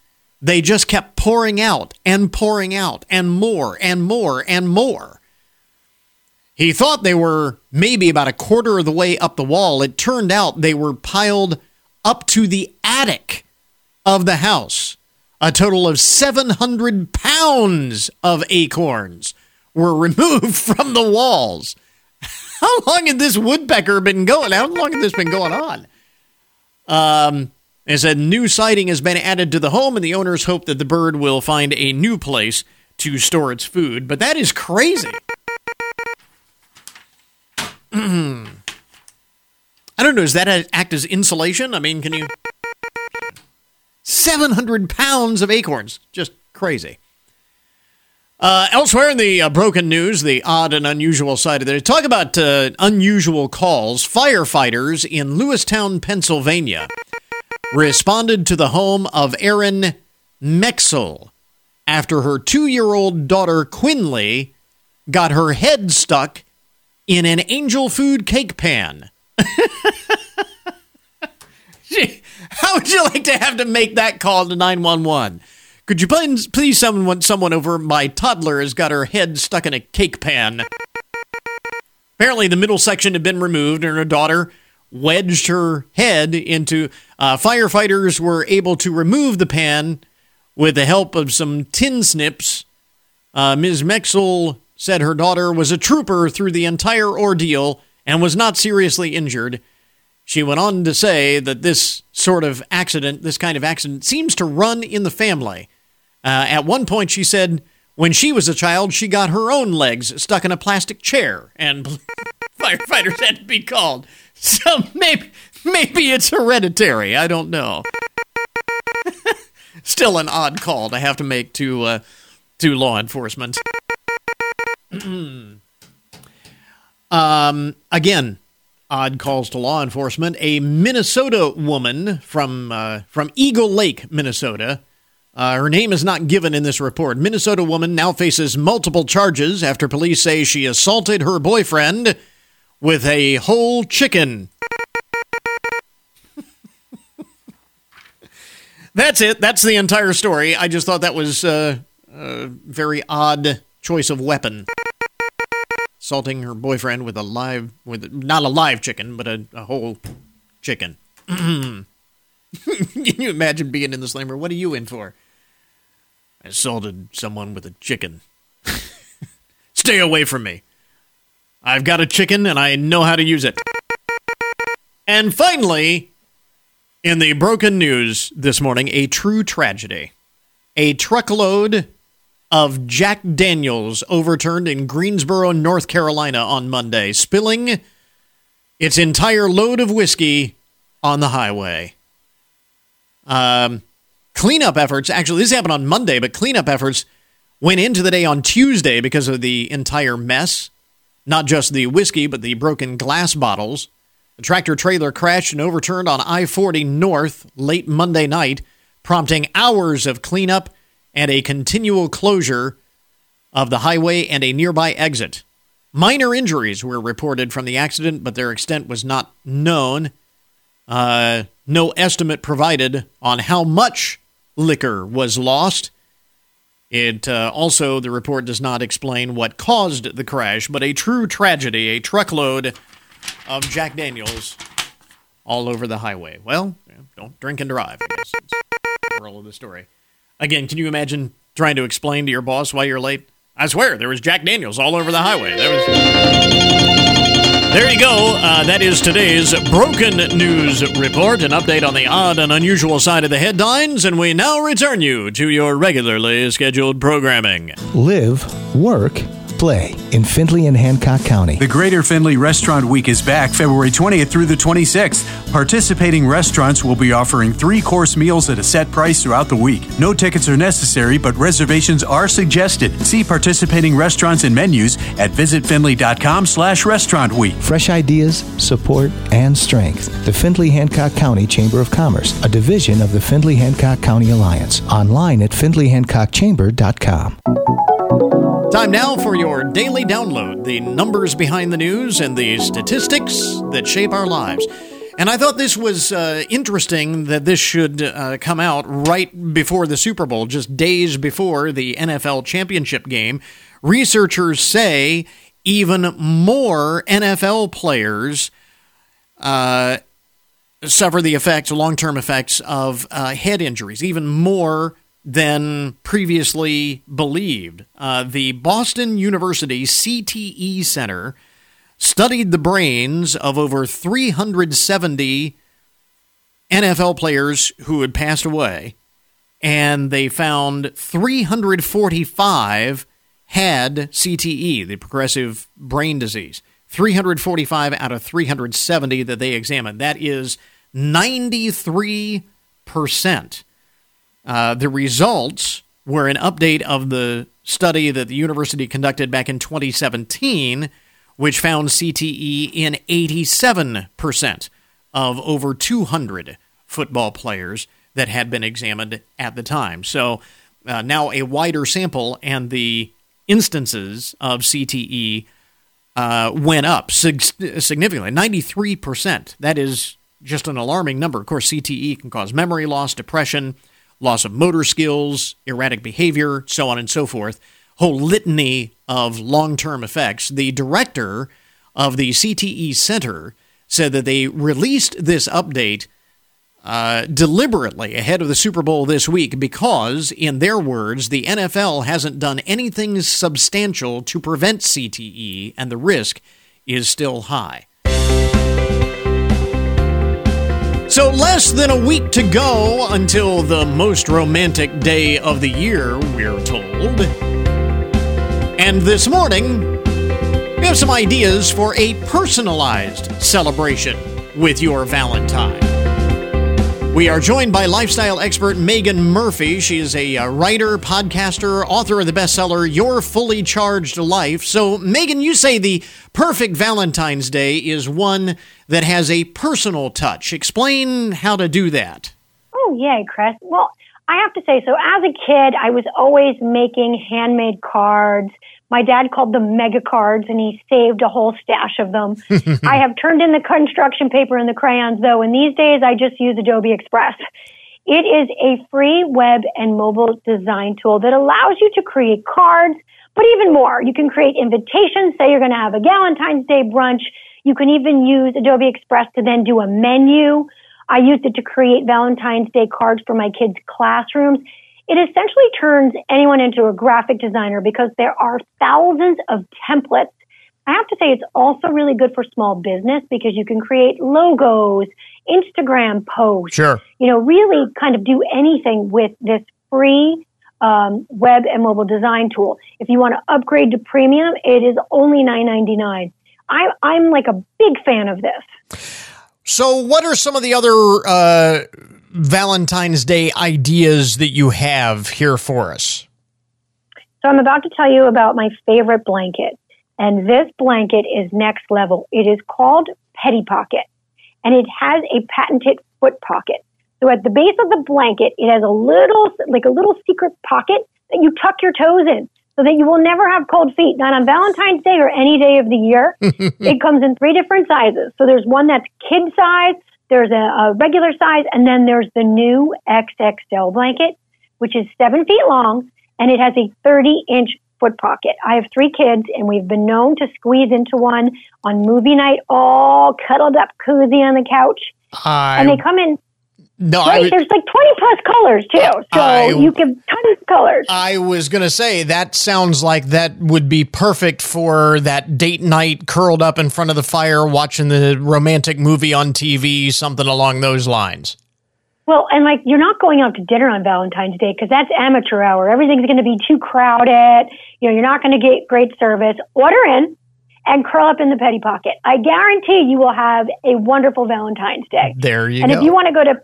they just kept pouring out and pouring out and more and more and more. He thought they were maybe about a quarter of the way up the wall. It turned out they were piled up to the attic of the house. A total of 700 pounds of acorns were [laughs] removed from the walls. [laughs] How long had this woodpecker been going? How long had this been going on? Um, as a new siding has been added to the home, and the owners hope that the bird will find a new place to store its food. But that is crazy. [clears throat] I don't know. Does that act as insulation? I mean, can you? 700 pounds of acorns. Just crazy. Uh, elsewhere in the uh, broken news, the odd and unusual side of it, talk about uh, unusual calls. Firefighters in Lewistown, Pennsylvania, responded to the home of Erin Mexel after her two year old daughter, Quinley, got her head stuck in an angel food cake pan. [laughs] How would you like to have to make that call to 911? Could you please, please someone someone over? My toddler has got her head stuck in a cake pan. Apparently, the middle section had been removed, and her daughter wedged her head into. Uh, firefighters were able to remove the pan with the help of some tin snips. Uh, Ms. Mexel said her daughter was a trooper through the entire ordeal and was not seriously injured. She went on to say that this sort of accident, this kind of accident, seems to run in the family. Uh, at one point, she said when she was a child, she got her own legs stuck in a plastic chair, and [laughs] firefighters had to be called. So maybe maybe it's hereditary. I don't know. [laughs] Still an odd call to have to make to uh, to law enforcement. [clears throat] um, again, odd calls to law enforcement. A Minnesota woman from uh, from Eagle Lake, Minnesota, uh, her name is not given in this report. Minnesota woman now faces multiple charges after police say she assaulted her boyfriend with a whole chicken. [laughs] That's it. That's the entire story. I just thought that was uh, a very odd choice of weapon. Assaulting her boyfriend with a live, with not a live chicken, but a, a whole chicken. [clears throat] Can you imagine being in the slammer? What are you in for? I assaulted someone with a chicken. [laughs] Stay away from me. I've got a chicken and I know how to use it. And finally, in the broken news this morning, a true tragedy. A truckload of Jack Daniels overturned in Greensboro, North Carolina on Monday, spilling its entire load of whiskey on the highway. Um, Cleanup efforts, actually, this happened on Monday, but cleanup efforts went into the day on Tuesday because of the entire mess. Not just the whiskey, but the broken glass bottles. The tractor trailer crashed and overturned on I 40 North late Monday night, prompting hours of cleanup and a continual closure of the highway and a nearby exit. Minor injuries were reported from the accident, but their extent was not known. Uh, no estimate provided on how much liquor was lost. It uh, also, the report does not explain what caused the crash, but a true tragedy, a truckload of Jack Daniels all over the highway. Well, don't drink and drive, I guess. the moral of the story. Again, can you imagine trying to explain to your boss why you're late? I swear, there was Jack Daniels all over the highway. There was. There you go. Uh, that is today's Broken News Report, an update on the odd and unusual side of the headlines, and we now return you to your regularly scheduled programming. Live, work, play in Findlay and Hancock County. The Greater Findlay Restaurant Week is back February 20th through the 26th. Participating restaurants will be offering three course meals at a set price throughout the week. No tickets are necessary, but reservations are suggested. See participating restaurants and menus at visitfindlay.com slash restaurant week. Fresh ideas, support, and strength. The Findlay Hancock County Chamber of Commerce, a division of the Findlay Hancock County Alliance. Online at findlayhancockchamber.com. Time now for your daily download the numbers behind the news and the statistics that shape our lives. And I thought this was uh, interesting that this should uh, come out right before the Super Bowl, just days before the NFL championship game. Researchers say even more NFL players uh, suffer the effects, long term effects of uh, head injuries. Even more than previously believed. Uh, the Boston University CTE Center studied the brains of over 370 NFL players who had passed away, and they found 345 had CTE, the progressive brain disease. 345 out of 370 that they examined. That is 93%. Uh, the results were an update of the study that the university conducted back in 2017, which found CTE in 87% of over 200 football players that had been examined at the time. So uh, now a wider sample, and the instances of CTE uh, went up sig- significantly 93%. That is just an alarming number. Of course, CTE can cause memory loss, depression, loss of motor skills, erratic behavior, so on and so forth. Whole litany of long term effects. The director of the CTE Center said that they released this update uh, deliberately ahead of the Super Bowl this week because, in their words, the NFL hasn't done anything substantial to prevent CTE, and the risk is still high. So, less than a week to go until the most romantic day of the year, we're told. And this morning, we have some ideas for a personalized celebration with your Valentine. We are joined by lifestyle expert Megan Murphy. She is a uh, writer, podcaster, author of the bestseller Your Fully Charged Life. So, Megan, you say the perfect Valentine's Day is one that has a personal touch. Explain how to do that. Oh, yay, Chris. Well, I have to say, so as a kid, I was always making handmade cards my dad called them mega cards and he saved a whole stash of them. [laughs] I have turned in the construction paper and the crayons though, and these days I just use Adobe Express. It is a free web and mobile design tool that allows you to create cards, but even more. You can create invitations, say you're going to have a Valentine's Day brunch. You can even use Adobe Express to then do a menu. I used it to create Valentine's Day cards for my kids' classrooms it essentially turns anyone into a graphic designer because there are thousands of templates. I have to say it's also really good for small business because you can create logos, Instagram posts. Sure. You know, really kind of do anything with this free um, web and mobile design tool. If you want to upgrade to premium, it is only nine ninety nine. I, I'm like a big fan of this. So, what are some of the other uh, Valentine's Day ideas that you have here for us? So, I'm about to tell you about my favorite blanket. And this blanket is next level. It is called PettiPocket, and it has a patented foot pocket. So, at the base of the blanket, it has a little, like a little secret pocket that you tuck your toes in so that you will never have cold feet, not on Valentine's Day or any day of the year. [laughs] it comes in three different sizes. So there's one that's kid size, there's a, a, regular size, and then there's the new XXL blanket, which is seven feet long and it has a 30 inch foot pocket. I have three kids and we've been known to squeeze into one on movie night, all cuddled up cozy on the couch. I... And they come in no, right. I, There's like 20 plus colors too, so I, you can tons of colors. I was gonna say that sounds like that would be perfect for that date night, curled up in front of the fire, watching the romantic movie on TV, something along those lines. Well, and like you're not going out to dinner on Valentine's Day because that's amateur hour. Everything's going to be too crowded. You know, you're not going to get great service. Order in and curl up in the PettiPocket. I guarantee you will have a wonderful Valentine's Day. There you and go. And if you want to go to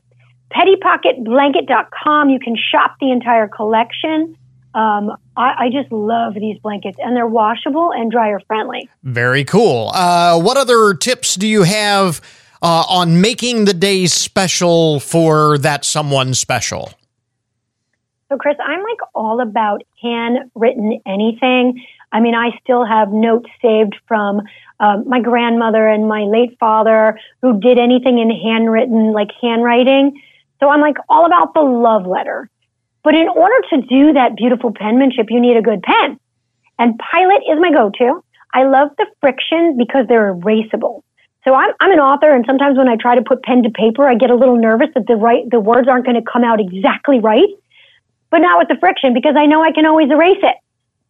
pettipocketblanket.com. You can shop the entire collection. Um, I, I, just love these blankets, and they're washable and dryer friendly. Very cool. Uh, what other tips do you have uh, on making the day special for that someone special? So, Chris, I'm like all about handwritten anything. I mean, I still have notes saved from um, my grandmother and my late father who did anything in handwritten, like handwriting. So I'm like all about the love letter. But in order to do that beautiful penmanship, you need a good pen. And Pilot is my go-to. I love the FriXion because they're erasable. So I'm, I'm an author and sometimes when I try to put pen to paper, I get a little nervous that the right, the words aren't going to come out exactly right. but not with the FriXion because I know I can always erase it.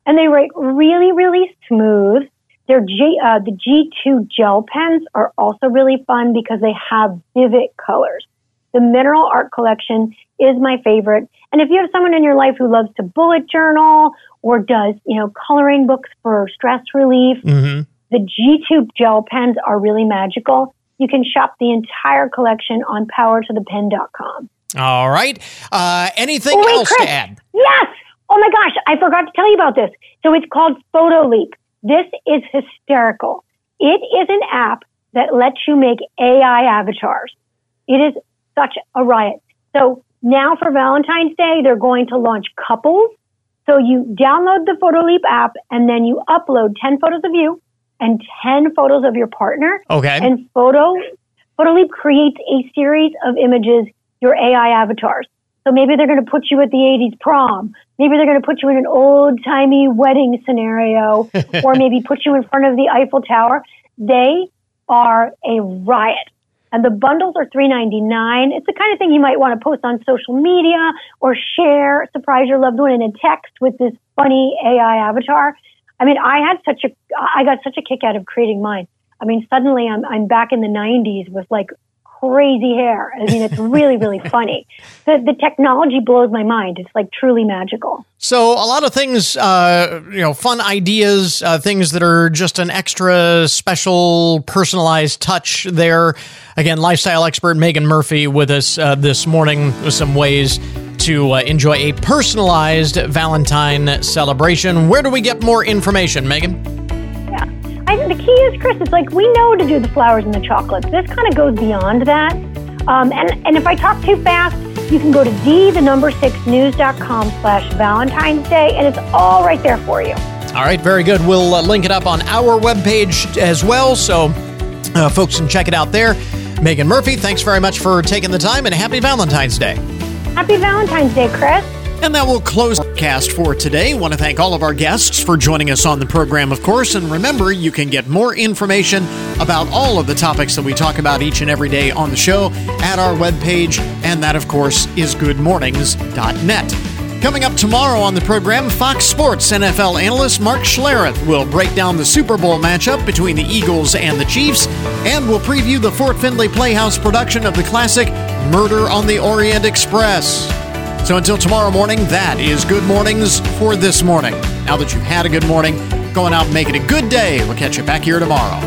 And they write really, really smooth. Their G, uh, the G2 gel pens are also really fun because they have vivid colors. The Mineral Art Collection is my favorite. And if you have someone in your life who loves to bullet journal or does, you know, coloring books for stress relief, Mm-hmm. the G2 gel pens are really magical. You can shop the entire collection on powertothepen.com. All right. Uh, anything Oh, wait, else Chris. to add? Yes. Oh my gosh, I forgot to tell you about this. So it's called Photoleap. This is hysterical. It is an app that lets you make AI avatars. It is such a riot. So now for Valentine's Day, they're going to launch couples. So you download the Photoleap app and then you upload 10 photos of you and 10 photos of your partner. Okay. And Photo Photoleap creates a series of images, your AI avatars. So maybe they're going to put you at the 80s prom. Maybe they're going to put you in an old timey wedding scenario [laughs] or maybe put you in front of the Eiffel Tower. They are a riot. And the bundles are $3.99. It's the kind of thing you might want to post on social media or share, surprise your loved one in a text with this funny AI avatar. I mean, I had such a, I got such a kick out of creating mine. I mean, suddenly I'm, I'm back in the 90s with like crazy hair. I mean, it's really, really [laughs] funny. The, the technology blows my mind. It's like truly magical. So a lot of things, uh, you know, fun ideas, uh, things that are just an extra special, personalized touch. There, again, lifestyle expert Megan Murphy with us uh, this morning with some ways to uh, enjoy a personalized Valentine celebration. Where do we get more information, Megan? I think the key is, Chris, it's like we know to do the flowers and the chocolates. This kind of goes beyond that. Um, and, and if I talk too fast, you can go to d the number six news.com slash Valentine's Day, and it's all right there for you. All right, very good. We'll uh, link it up on our webpage as well, so uh, folks can check it out there. Megan Murphy, thanks very much for taking the time, and happy Valentine's Day. Happy Valentine's Day, Chris. And that will close our cast for today. Want to thank all of our guests for joining us on the program, of course. And remember, you can get more information about all of the topics that we talk about each and every day on the show at our webpage. And that, of course, is goodmornings.net. Coming up tomorrow on the program, Fox Sports NFL analyst Mark Schlereth will break down the Super Bowl matchup between the Eagles and the Chiefs, and will preview the Fort Findlay Playhouse production of the classic Murder on the Orient Express. So until tomorrow morning, that is Good Mornings for this morning. Now that you've had a good morning, going out and make it a good day. We'll catch you back here tomorrow.